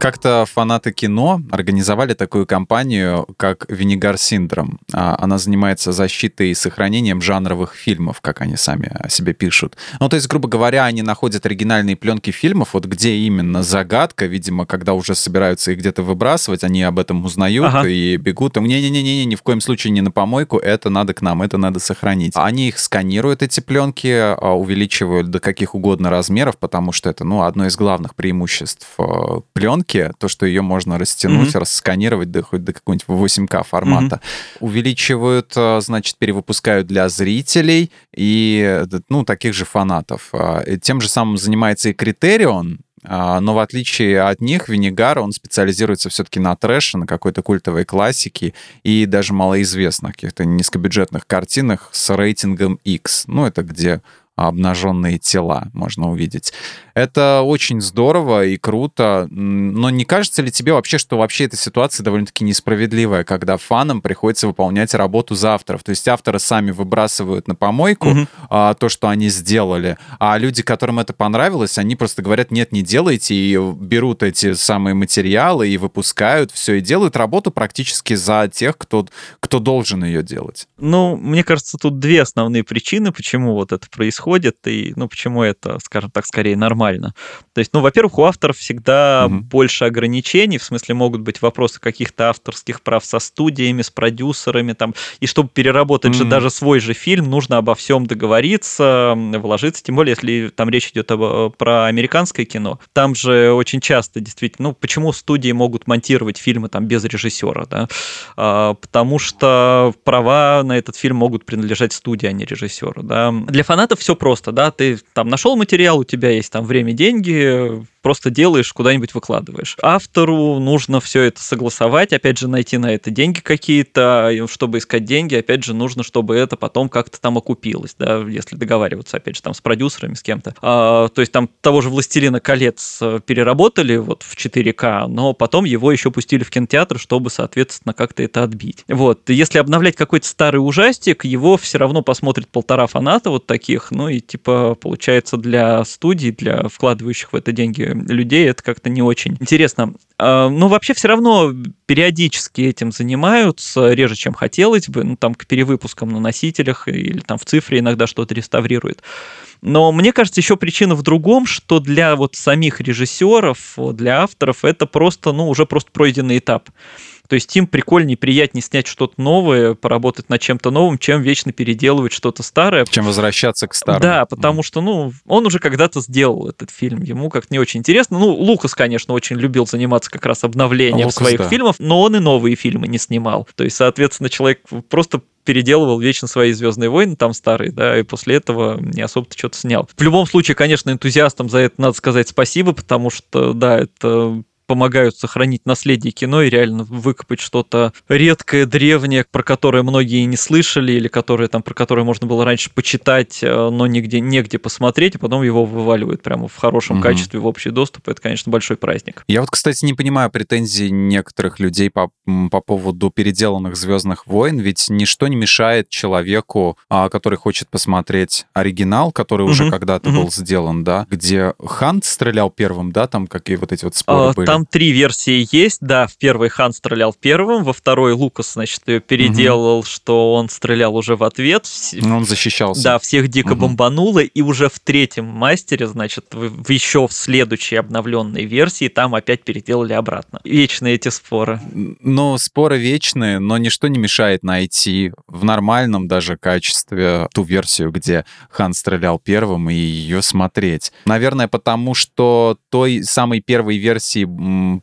[SPEAKER 2] Как-то фанаты кино организовали такую кампанию, как «Винегар Синдром». А, она занимается защитой и сохранением жанровых фильмов, как они сами о себе пишут. Ну, то есть, грубо говоря, они находят оригинальные пленки фильмов, вот где именно загадка, видимо, когда уже собираются их где-то выбрасывать, они об этом узнают ага. и бегут. Не-не-не-не, ни в коем случае не на помойку, это надо к нам, это надо сохранить. Они их сканируют, эти пленки, а, увеличивают до каких угодно размеров, потому что это, ну, одно из главных преимуществ э, пленки, 4К, то, что ее можно растянуть, mm-hmm. рассканировать до, хоть до какого-нибудь 8К формата. Mm-hmm. Увеличивают, э, значит, перевыпускают для зрителей и, ну, таких же фанатов. А, тем же самым занимается и Критерион, а, но в отличие от них, Винегар, он специализируется все-таки на трэше, на какой-то культовой классике и даже малоизвестных каких-то низкобюджетных картинах с рейтингом X. Ну, это где обнаженные тела можно увидеть. Это очень здорово и круто, но не кажется ли тебе вообще, что вообще эта ситуация довольно-таки несправедливая, когда фанам приходится выполнять работу за авторов? То есть авторы сами выбрасывают на помойку угу. а, то, что они сделали, а люди, которым это понравилось, они просто говорят, нет, не делайте, и берут эти самые материалы и выпускают все, и делают работу практически за тех, кто, кто должен ее делать.
[SPEAKER 1] Ну, мне кажется, тут две основные причины, почему вот это происходит, и ну, почему это, скажем так, скорее нормально нормально. То есть, ну, во-первых, у авторов всегда угу. больше ограничений, в смысле могут быть вопросы каких-то авторских прав со студиями, с продюсерами, там, и чтобы переработать угу. же даже свой же фильм, нужно обо всем договориться, вложиться, тем более, если там речь идет об, про американское кино. Там же очень часто действительно, ну, почему студии могут монтировать фильмы там без режиссера, да? А, потому что права на этот фильм могут принадлежать студии, а не режиссеру, да. Для фанатов все просто, да, ты там нашел материал, у тебя есть там время, деньги, просто делаешь, куда-нибудь выкладываешь. Автору нужно все это согласовать, опять же, найти на это деньги какие-то, чтобы искать деньги, опять же, нужно, чтобы это потом как-то там окупилось, да, если договариваться, опять же, там с продюсерами, с кем-то. А, то есть там того же «Властелина колец» переработали вот в 4К, но потом его еще пустили в кинотеатр, чтобы, соответственно, как-то это отбить. Вот, если обновлять какой-то старый ужастик, его все равно посмотрит полтора фаната вот таких, ну и типа получается для студий, для вкладывающих в это деньги людей это как-то не очень интересно. А, но вообще все равно периодически этим занимаются, реже, чем хотелось бы, ну, там, к перевыпускам на носителях или там в цифре иногда что-то реставрируют. Но мне кажется, еще причина в другом, что для вот самих режиссеров, для авторов это просто, ну, уже просто пройденный этап. То есть им прикольнее, приятнее снять что-то новое, поработать над чем-то новым, чем вечно переделывать что-то старое.
[SPEAKER 2] Чем возвращаться к старому.
[SPEAKER 1] Да, потому mm. что, ну, он уже когда-то сделал этот фильм, ему как-то не очень интересно. Ну, Лукас, конечно, очень любил заниматься как раз обновлением Лукас, своих да. фильмов, но он и новые фильмы не снимал. То есть, соответственно, человек просто переделывал вечно свои Звездные войны, там старые, да, и после этого не особо-то что-то снял. В любом случае, конечно, энтузиастам за это надо сказать спасибо, потому что, да, это помогают сохранить наследие кино и реально выкопать что-то редкое, древнее, про которое многие не слышали, или которое, там, про которое можно было раньше почитать, э, но нигде, негде посмотреть, и потом его вываливают прямо в хорошем угу. качестве в общий доступ. Это, конечно, большой праздник.
[SPEAKER 2] Я вот, кстати, не понимаю претензий некоторых людей по, по поводу переделанных Звездных войн, ведь ничто не мешает человеку, а, который хочет посмотреть оригинал, который угу. уже когда-то угу. был сделан, да, где Хант стрелял первым, да, там какие вот эти вот споры а, были.
[SPEAKER 1] Там три версии есть, да, в первой Хан стрелял первым, во второй Лукас, значит, ее переделал, угу. что он стрелял уже в ответ.
[SPEAKER 2] Ну, он защищался.
[SPEAKER 1] Да, всех дико угу. бомбануло, и уже в третьем мастере, значит, в, еще в следующей обновленной версии там опять переделали обратно. Вечные эти споры.
[SPEAKER 2] Ну, споры вечные, но ничто не мешает найти в нормальном даже качестве ту версию, где Хан стрелял первым, и ее смотреть. Наверное, потому что той самой первой версии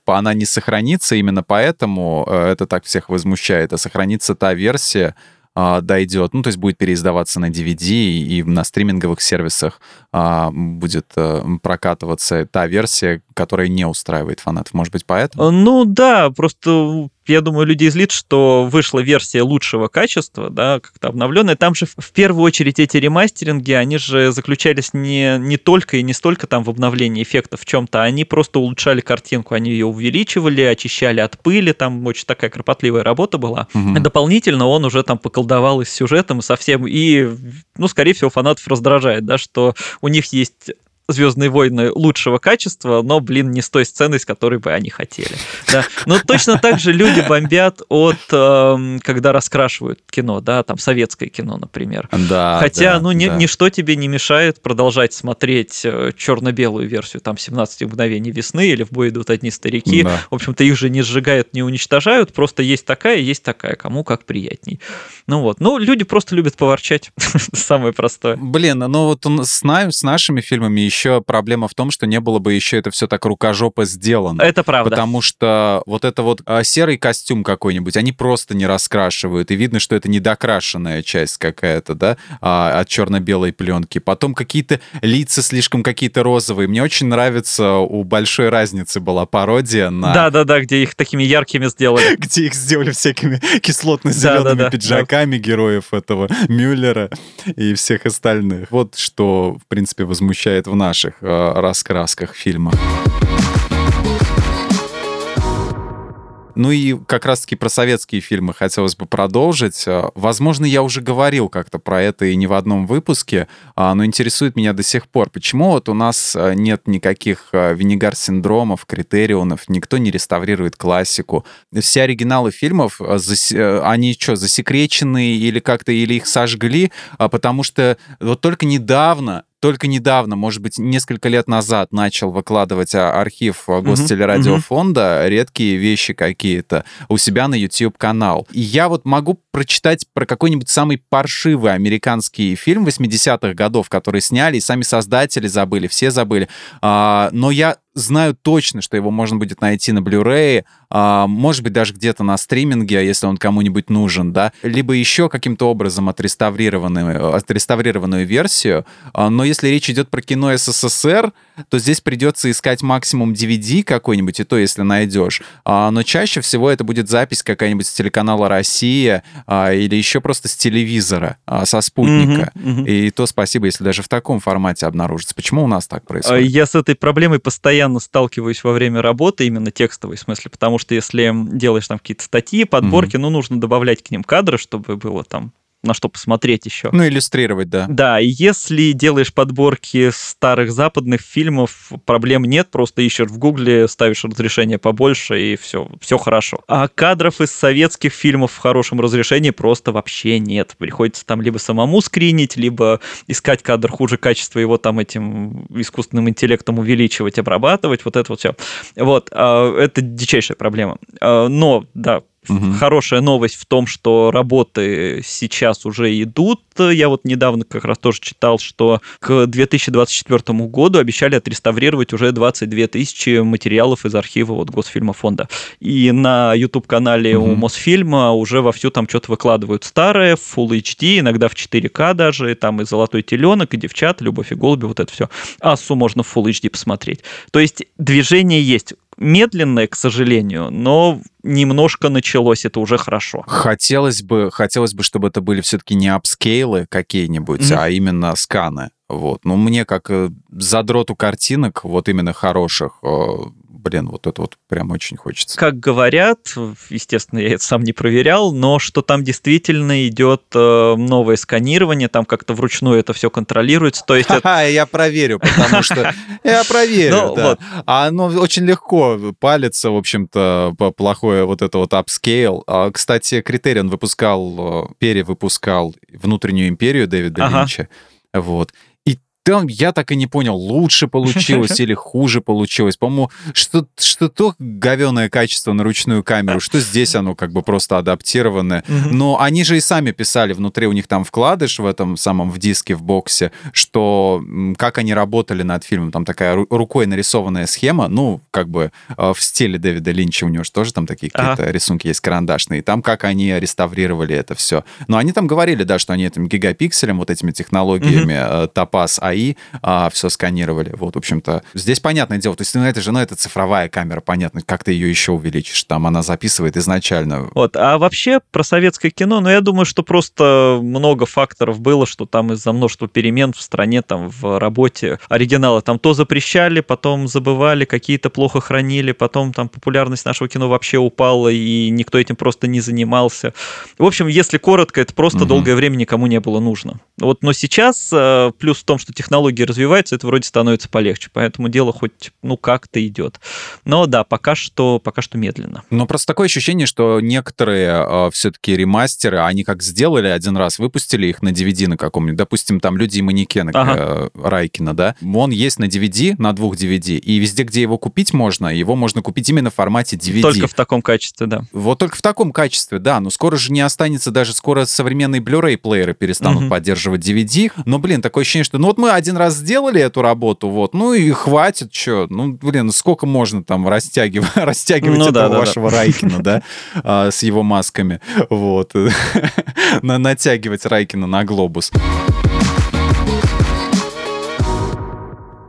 [SPEAKER 2] она не сохранится, именно поэтому э, это так всех возмущает, а сохранится та версия, а, дойдет, ну, то есть будет переиздаваться на DVD и на стриминговых сервисах а, будет а, прокатываться та версия, которая не устраивает фанатов. Может быть, поэтому?
[SPEAKER 1] Ну да, просто я думаю, люди злит, что вышла версия лучшего качества, да, как-то обновленная. Там же в первую очередь эти ремастеринги, они же заключались не, не только и не столько там в обновлении эффектов в чем-то, они просто улучшали картинку, они ее увеличивали, очищали от пыли, там очень такая кропотливая работа была. Угу. дополнительно он уже там поколдовал и с сюжетом, и совсем, и, ну, скорее всего, фанатов раздражает, да, что у них есть Звездные войны лучшего качества, но, блин, не с той сценой, с которой бы они хотели. Да. Но точно так же люди бомбят от, э, когда раскрашивают кино, да, там советское кино, например.
[SPEAKER 2] Да.
[SPEAKER 1] Хотя,
[SPEAKER 2] да,
[SPEAKER 1] ну, ни,
[SPEAKER 2] да.
[SPEAKER 1] ничто тебе не мешает продолжать смотреть э, черно-белую версию, там, 17 мгновений весны или в бой идут одни старики. Да. В общем-то, их же не сжигают, не уничтожают, просто есть такая, есть такая, кому как приятней. Ну вот, ну, люди просто любят поворчать, самое простое.
[SPEAKER 2] Блин, ну вот с, с нашими фильмами еще еще проблема в том, что не было бы еще это все так рукожопо сделано.
[SPEAKER 1] Это правда.
[SPEAKER 2] Потому что вот это вот а, серый костюм какой-нибудь, они просто не раскрашивают, и видно, что это недокрашенная часть какая-то, да, а, от черно-белой пленки. Потом какие-то лица слишком какие-то розовые. Мне очень нравится, у большой разницы была пародия на...
[SPEAKER 1] Да-да-да, где их такими яркими сделали.
[SPEAKER 2] Где их сделали всякими кислотно-зелеными пиджаками героев этого Мюллера и всех остальных. Вот что, в принципе, возмущает в наших э, раскрасках фильма. Ну и как раз-таки про советские фильмы хотелось бы продолжить. А, Возможно, я уже говорил как-то про это и не в одном выпуске, а, но интересует меня до сих пор, почему вот у нас а, нет никаких винегар-синдромов, критерионов, никто не реставрирует классику. Все оригиналы фильмов, э, они что, засекречены или как-то, или их сожгли, А потому что вот только недавно только недавно, может быть, несколько лет назад начал выкладывать а, архив а, Гостелерадиофонда редкие вещи какие-то у себя на YouTube-канал. И я вот могу прочитать про какой-нибудь самый паршивый американский фильм 80-х годов, который сняли, и сами создатели забыли, все забыли. А, но я знаю точно, что его можно будет найти на Blu-ray, а, может быть, даже где-то на стриминге, если он кому-нибудь нужен, да, либо еще каким-то образом отреставрированную, отреставрированную версию. А, Но если речь идет про кино СССР, то здесь придется искать максимум DVD какой-нибудь, и то, если найдешь. А, Но чаще всего это будет запись какая-нибудь с телеканала «Россия» а, или еще просто с телевизора, а, со спутника.
[SPEAKER 1] Мгм, мгм.
[SPEAKER 2] И то спасибо, если даже в таком формате обнаружится. Почему у нас так происходит?
[SPEAKER 1] Я с этой проблемой постоянно сталкиваюсь во время работы, именно текстовой в смысле, потому что если делаешь там какие-то статьи, подборки, ну, нужно добавлять к ним кадры, чтобы было там на что посмотреть еще.
[SPEAKER 2] Ну, иллюстрировать, да.
[SPEAKER 1] Да, и если делаешь подборки старых западных фильмов, проблем нет, просто ищешь в Гугле, ставишь разрешение побольше, и все, все хорошо. А кадров из советских фильмов в хорошем разрешении просто вообще нет. Приходится там либо самому скринить, либо искать кадр хуже качества, его там этим искусственным интеллектом увеличивать, обрабатывать, вот это вот все. Вот, а, это дичайшая проблема. А, Но, да,
[SPEAKER 2] Мгм.
[SPEAKER 1] Хорошая новость в том, что работы сейчас уже идут. Я вот недавно как раз тоже читал, что к 2024 году обещали отреставрировать уже 22 тысячи материалов из архива вот Госфильмофонда. И на YouTube-канале у
[SPEAKER 2] Мгм.
[SPEAKER 1] Мосфильма уже вовсю там что-то выкладывают старое, в Full HD, иногда в 4К даже, и там и «Золотой теленок», и «Девчата», «Любовь и голуби», вот это все. Ассу можно в Full HD посмотреть. То есть движение есть медленное, к сожалению, но немножко началось, это уже хорошо.
[SPEAKER 2] Хотелось бы, хотелось бы, чтобы это были все-таки не апскейлы какие-нибудь,
[SPEAKER 1] Мгм.
[SPEAKER 2] а именно сканы. Вот. Ну, мне как э, задроту картинок, вот именно хороших, э, блин, вот это вот прям очень хочется.
[SPEAKER 1] Как говорят, естественно, я это сам не проверял, но что там действительно идет э, новое сканирование, там как-то вручную это все контролируется. То есть это
[SPEAKER 2] я проверю, потому что я проверю,
[SPEAKER 1] Ну,
[SPEAKER 2] да.
[SPEAKER 1] вот.
[SPEAKER 2] А оно очень легко палится, в общем-то, плохое вот это вот upscale. А, Кстати, Criterion выпускал, э, перевыпускал «Внутреннюю империю» Дэвида. Линча. Вот. Там я так и не понял, лучше получилось или хуже получилось. По-моему, что, что то говеное качество на ручную камеру, что здесь оно как бы просто адаптированное. Но они же и сами писали, внутри у них там вкладыш в этом самом, в диске, в боксе, что как они работали над фильмом. Там такая ру- рукой нарисованная схема, ну, как бы э, в стиле Дэвида Линча у него же тоже там такие
[SPEAKER 1] Ага.
[SPEAKER 2] какие-то рисунки есть карандашные. И там как они реставрировали это все. Но они там говорили, да, что они этим гигапикселем, вот этими технологиями э, Topaz AI все сканировали. Вот, в общем-то, здесь понятное дело. То есть, ну, это же, ну, это цифровая камера, понятно, как ты ее еще увеличишь. Там она записывает изначально
[SPEAKER 1] Вот. А вообще про советское кино, ну, я думаю, что просто много факторов было, что там из-за множества перемен в стране, там, в работе оригиналы там то запрещали, потом забывали, какие-то плохо хранили, потом там популярность нашего кино вообще упала, и никто этим просто не занимался. В общем, если коротко, это просто
[SPEAKER 2] Мгм.
[SPEAKER 1] долгое время никому не было нужно. Вот, но сейчас э, плюс в том, что технологии развиваются, это вроде становится полегче, поэтому дело хоть, ну, как-то идет. Но да, пока что, пока что медленно.
[SPEAKER 2] Но просто такое ощущение, что некоторые все-таки ремастеры, они как сделали один раз, выпустили их на DVD на каком-нибудь, допустим, там «Люди и манекены»
[SPEAKER 1] Ага.
[SPEAKER 2] э, Райкина, да? Он есть на DVD, на двух DVD, и везде, где его купить можно, его можно купить именно в формате DVD.
[SPEAKER 1] Только в таком качестве, да.
[SPEAKER 2] Вот только в таком качестве, да. Но скоро же не останется, даже скоро современные Blu-ray плееры перестанут
[SPEAKER 1] Мгм.
[SPEAKER 2] поддерживать DVD. Но, блин, такое ощущение, что ну вот мы один раз сделали эту работу, вот, ну и хватит, что, ну, блин, сколько можно там растягивать, растягивать
[SPEAKER 1] Ну да,
[SPEAKER 2] этого
[SPEAKER 1] да,
[SPEAKER 2] вашего Райкина, да, а, с его масками, вот, На- натягивать Райкина на глобус.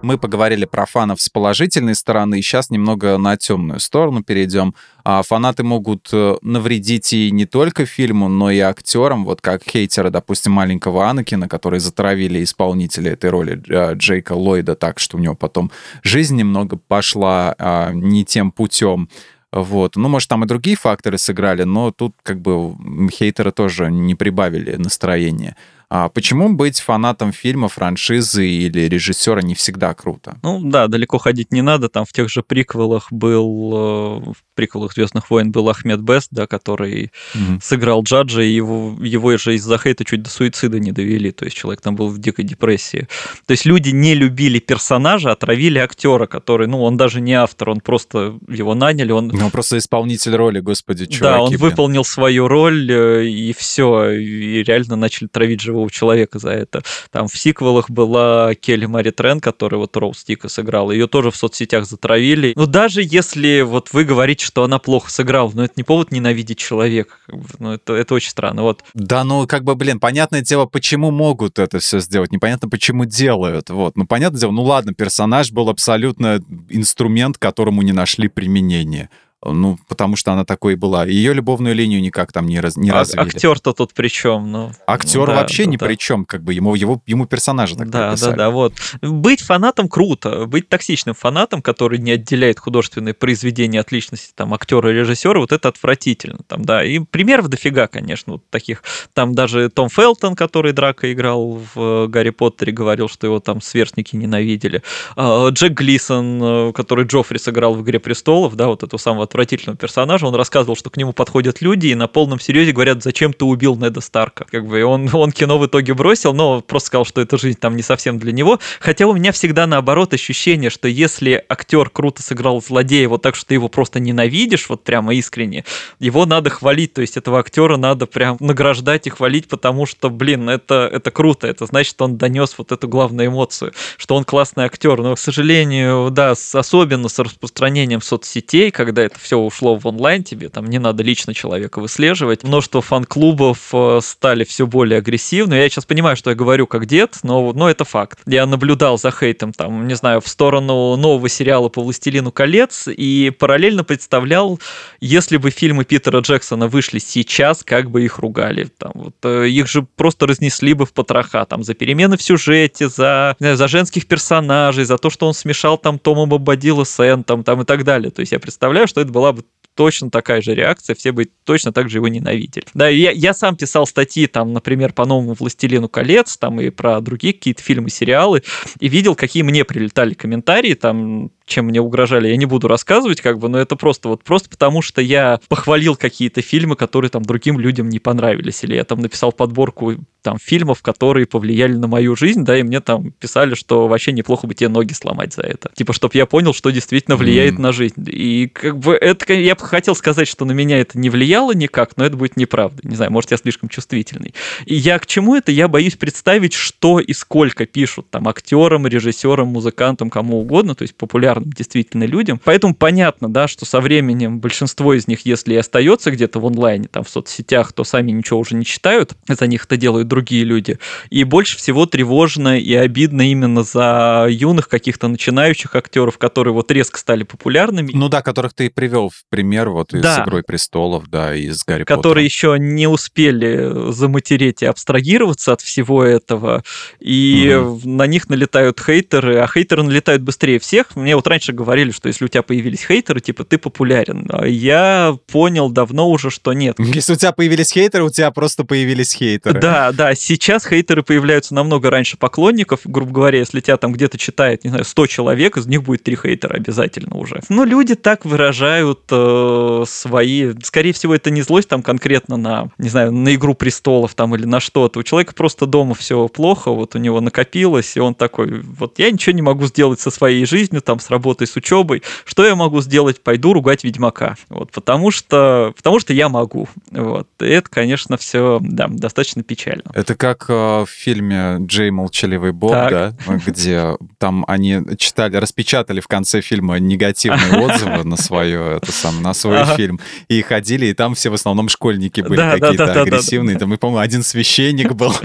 [SPEAKER 2] Мы поговорили про фанов с положительной стороны, и сейчас немного на темную сторону перейдем. А фанаты могут э, навредить и не только фильму, но и актерам, вот как хейтеры, допустим, маленького Анакина, которые затравили исполнителя этой роли э, Джейка Ллойда так, что у него потом жизнь немного пошла а, не тем путем. Вот. Ну, может, там и другие факторы сыграли, но тут как бы хейтеры тоже не прибавили настроение. А почему быть фанатом фильма, франшизы или режиссера не всегда круто?
[SPEAKER 1] Ну да, далеко ходить не надо. Там в тех же приквелах был, э, в приквелах Звездных войн был Ахмед Бест, да, который
[SPEAKER 2] Мгм.
[SPEAKER 1] сыграл Джаджа, и его, его же из-за хейта чуть до суицида не довели. То есть человек там был в дикой депрессии. То есть люди не любили персонажа, а травили актера, который, ну, он даже не автор, он просто его наняли, он
[SPEAKER 2] Ну, просто исполнитель роли, господи, чуваки.
[SPEAKER 1] да, он
[SPEAKER 2] блин.
[SPEAKER 1] выполнил свою роль, э, и все, и реально начали травить живого человека за это. Там в сиквелах была Келли Мари Трен, которая вот Роуз Тика сыграла, ее тоже в соцсетях затравили. Но даже если вот вы говорите, что она плохо сыграла, но это не повод ненавидеть человека, ну это, это очень странно. Вот
[SPEAKER 2] Да, ну, как бы, блин, понятное дело, почему могут это все сделать, непонятно, почему делают, вот. Ну, понятное дело, ну, ладно, персонаж был абсолютно инструмент, которому не нашли применения. Ну, потому что она такой и была. Ее любовную линию никак там не, раз, не
[SPEAKER 1] а-
[SPEAKER 2] развили.
[SPEAKER 1] актер-то тут при чем? Ну,
[SPEAKER 2] Актер
[SPEAKER 1] да,
[SPEAKER 2] вообще
[SPEAKER 1] да,
[SPEAKER 2] ни
[SPEAKER 1] да.
[SPEAKER 2] при чем, как бы ему, его, ему персонажа так
[SPEAKER 1] Да,
[SPEAKER 2] прописали.
[SPEAKER 1] да, да, вот. Быть фанатом круто, быть токсичным фанатом, который не отделяет художественные произведения от личности там актера и режиссера, вот это отвратительно. Там, да, и примеров дофига, конечно, вот таких. Там даже Том Фелтон, который Драка играл в Гарри Поттере, говорил, что его там сверстники ненавидели. А, Джек Глисон, э, который Джоффри сыграл в «Игре престолов», да, вот этого самого отвратительного персонажа, он рассказывал, что к нему подходят люди и на полном серьезе говорят, зачем ты убил Неда Старка. Как бы он, он кино в итоге бросил, но просто сказал, что эта жизнь там не совсем для него. Хотя у меня всегда наоборот ощущение, что если актер круто сыграл злодея вот так, что ты его просто ненавидишь, вот прямо искренне, его надо хвалить, то есть этого актера надо прям награждать и хвалить, потому что, блин, это, это круто, это значит, он донес вот эту главную эмоцию, что он классный актер. Но, к сожалению, да, особенно с распространением соцсетей, когда это все ушло в онлайн, тебе там не надо лично человека выслеживать. Множество фан-клубов э, стали все более агрессивны. Я сейчас понимаю, что я говорю как дед, но, но это факт. Я наблюдал за хейтом, там, не знаю, в сторону нового сериала по «Властелину колец» и параллельно представлял, если бы фильмы Питера Джексона вышли сейчас, как бы их ругали. Там, вот, э, их же просто разнесли бы в потроха там, за перемены в сюжете, за, знаю, за женских персонажей, за то, что он смешал там Тома Бобадила с Энтом там, и так далее. То есть я представляю, что это была бы точно такая же реакция, все бы точно так же его ненавидели. Да, я, я сам писал статьи, там, например, по новому «Властелину колец», там, и про другие какие-то фильмы, сериалы, и видел, какие мне прилетали комментарии, там, чем мне угрожали, я не буду рассказывать, как бы, но это просто вот просто потому, что я похвалил какие-то фильмы, которые там другим людям не понравились, или я там написал подборку там фильмов, которые повлияли на мою жизнь, да, и мне там писали, что вообще неплохо бы тебе ноги сломать за это. Типа, чтобы я понял, что действительно влияет
[SPEAKER 2] Мгм.
[SPEAKER 1] на жизнь. И как бы это, я бы хотел сказать, что на меня это не влияло никак, но это будет неправда. Не знаю, может, я слишком чувствительный. И я к чему это? Я боюсь представить, что и сколько пишут там актерам, режиссерам, музыкантам, кому угодно, то есть популярным действительно людям. Поэтому понятно, да, что со временем большинство из них, если и остается где-то в онлайне, там в соцсетях, то сами ничего уже не читают, за них это делают другие люди. И больше всего тревожно и обидно именно за юных каких-то начинающих актеров, которые вот резко стали популярными.
[SPEAKER 2] Ну да, которых ты привел в пример, вот и
[SPEAKER 1] Да.
[SPEAKER 2] «Игрой престолов», да, и с «Гарри
[SPEAKER 1] которые
[SPEAKER 2] Поттером.
[SPEAKER 1] еще не успели заматереть и абстрагироваться от всего этого, и на них налетают хейтеры, а хейтеры налетают быстрее всех. Мне вот раньше говорили, что если у тебя появились хейтеры, типа ты популярен. А я понял давно уже, что нет.
[SPEAKER 2] Если у тебя появились хейтеры, у тебя просто появились хейтеры.
[SPEAKER 1] Да, да, сейчас хейтеры появляются намного раньше поклонников, грубо говоря, если тебя там где-то читает, не знаю, 100 человек, из них будет 3 хейтера обязательно уже. Но люди так выражают э, свои, скорее всего, это не злость там конкретно на, не знаю, на Игру Престолов там или на что-то. У человека просто дома все плохо, вот у него накопилось, и он такой, вот я ничего не могу сделать со своей жизнью, там, с работой, с учебой, что я могу сделать? Пойду ругать Ведьмака. Вот, потому что, потому что я могу. Вот. И это, конечно, все да, достаточно печально.
[SPEAKER 2] Это как э, в фильме «Джей Молчаливый Боб»,
[SPEAKER 1] Так.
[SPEAKER 2] да, где там они читали, распечатали в конце фильма негативные отзывы на свое, это сам, на свой
[SPEAKER 1] Ага.
[SPEAKER 2] фильм, и ходили, и там все в основном школьники были
[SPEAKER 1] Да,
[SPEAKER 2] какие-то
[SPEAKER 1] да, да,
[SPEAKER 2] агрессивные, там, и, по-моему, один священник был.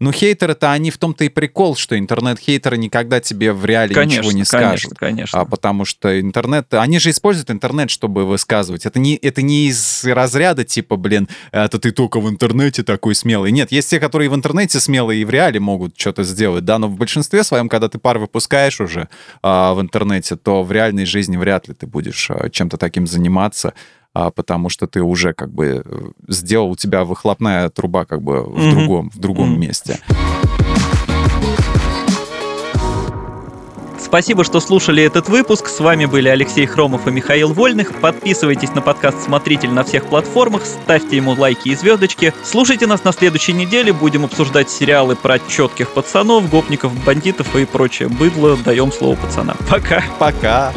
[SPEAKER 2] Ну, хейтеры-то, они в том-то и прикол, что интернет-хейтеры никогда тебе в реале ничего
[SPEAKER 1] Конечно,
[SPEAKER 2] не
[SPEAKER 1] конечно,
[SPEAKER 2] скажут.
[SPEAKER 1] конечно.
[SPEAKER 2] А потому что интернет, они же используют интернет, чтобы высказывать. Это не, это не из разряда типа, блин, это ты только в интернете такой смелый. Нет, есть те, которые в интернете смелые и в реале могут что-то сделать, да, но в большинстве своем, когда ты пар выпускаешь уже а, в интернете, то в реальной жизни вряд ли ты будешь а, чем-то таким заниматься, а, потому что ты уже как бы э, сделал, у тебя выхлопная труба как бы в
[SPEAKER 1] Мгм.
[SPEAKER 2] другом, в другом
[SPEAKER 1] Мгм.
[SPEAKER 2] месте.
[SPEAKER 1] Спасибо, что слушали этот выпуск. С вами были Алексей Хромов и Михаил Вольных. Подписывайтесь на подкаст «Смотритель» на всех платформах, ставьте ему лайки и звездочки. Слушайте нас на следующей неделе. Будем обсуждать сериалы про четких пацанов, гопников, бандитов и прочее быдло. Даем слово пацанам. Пока.
[SPEAKER 2] Пока!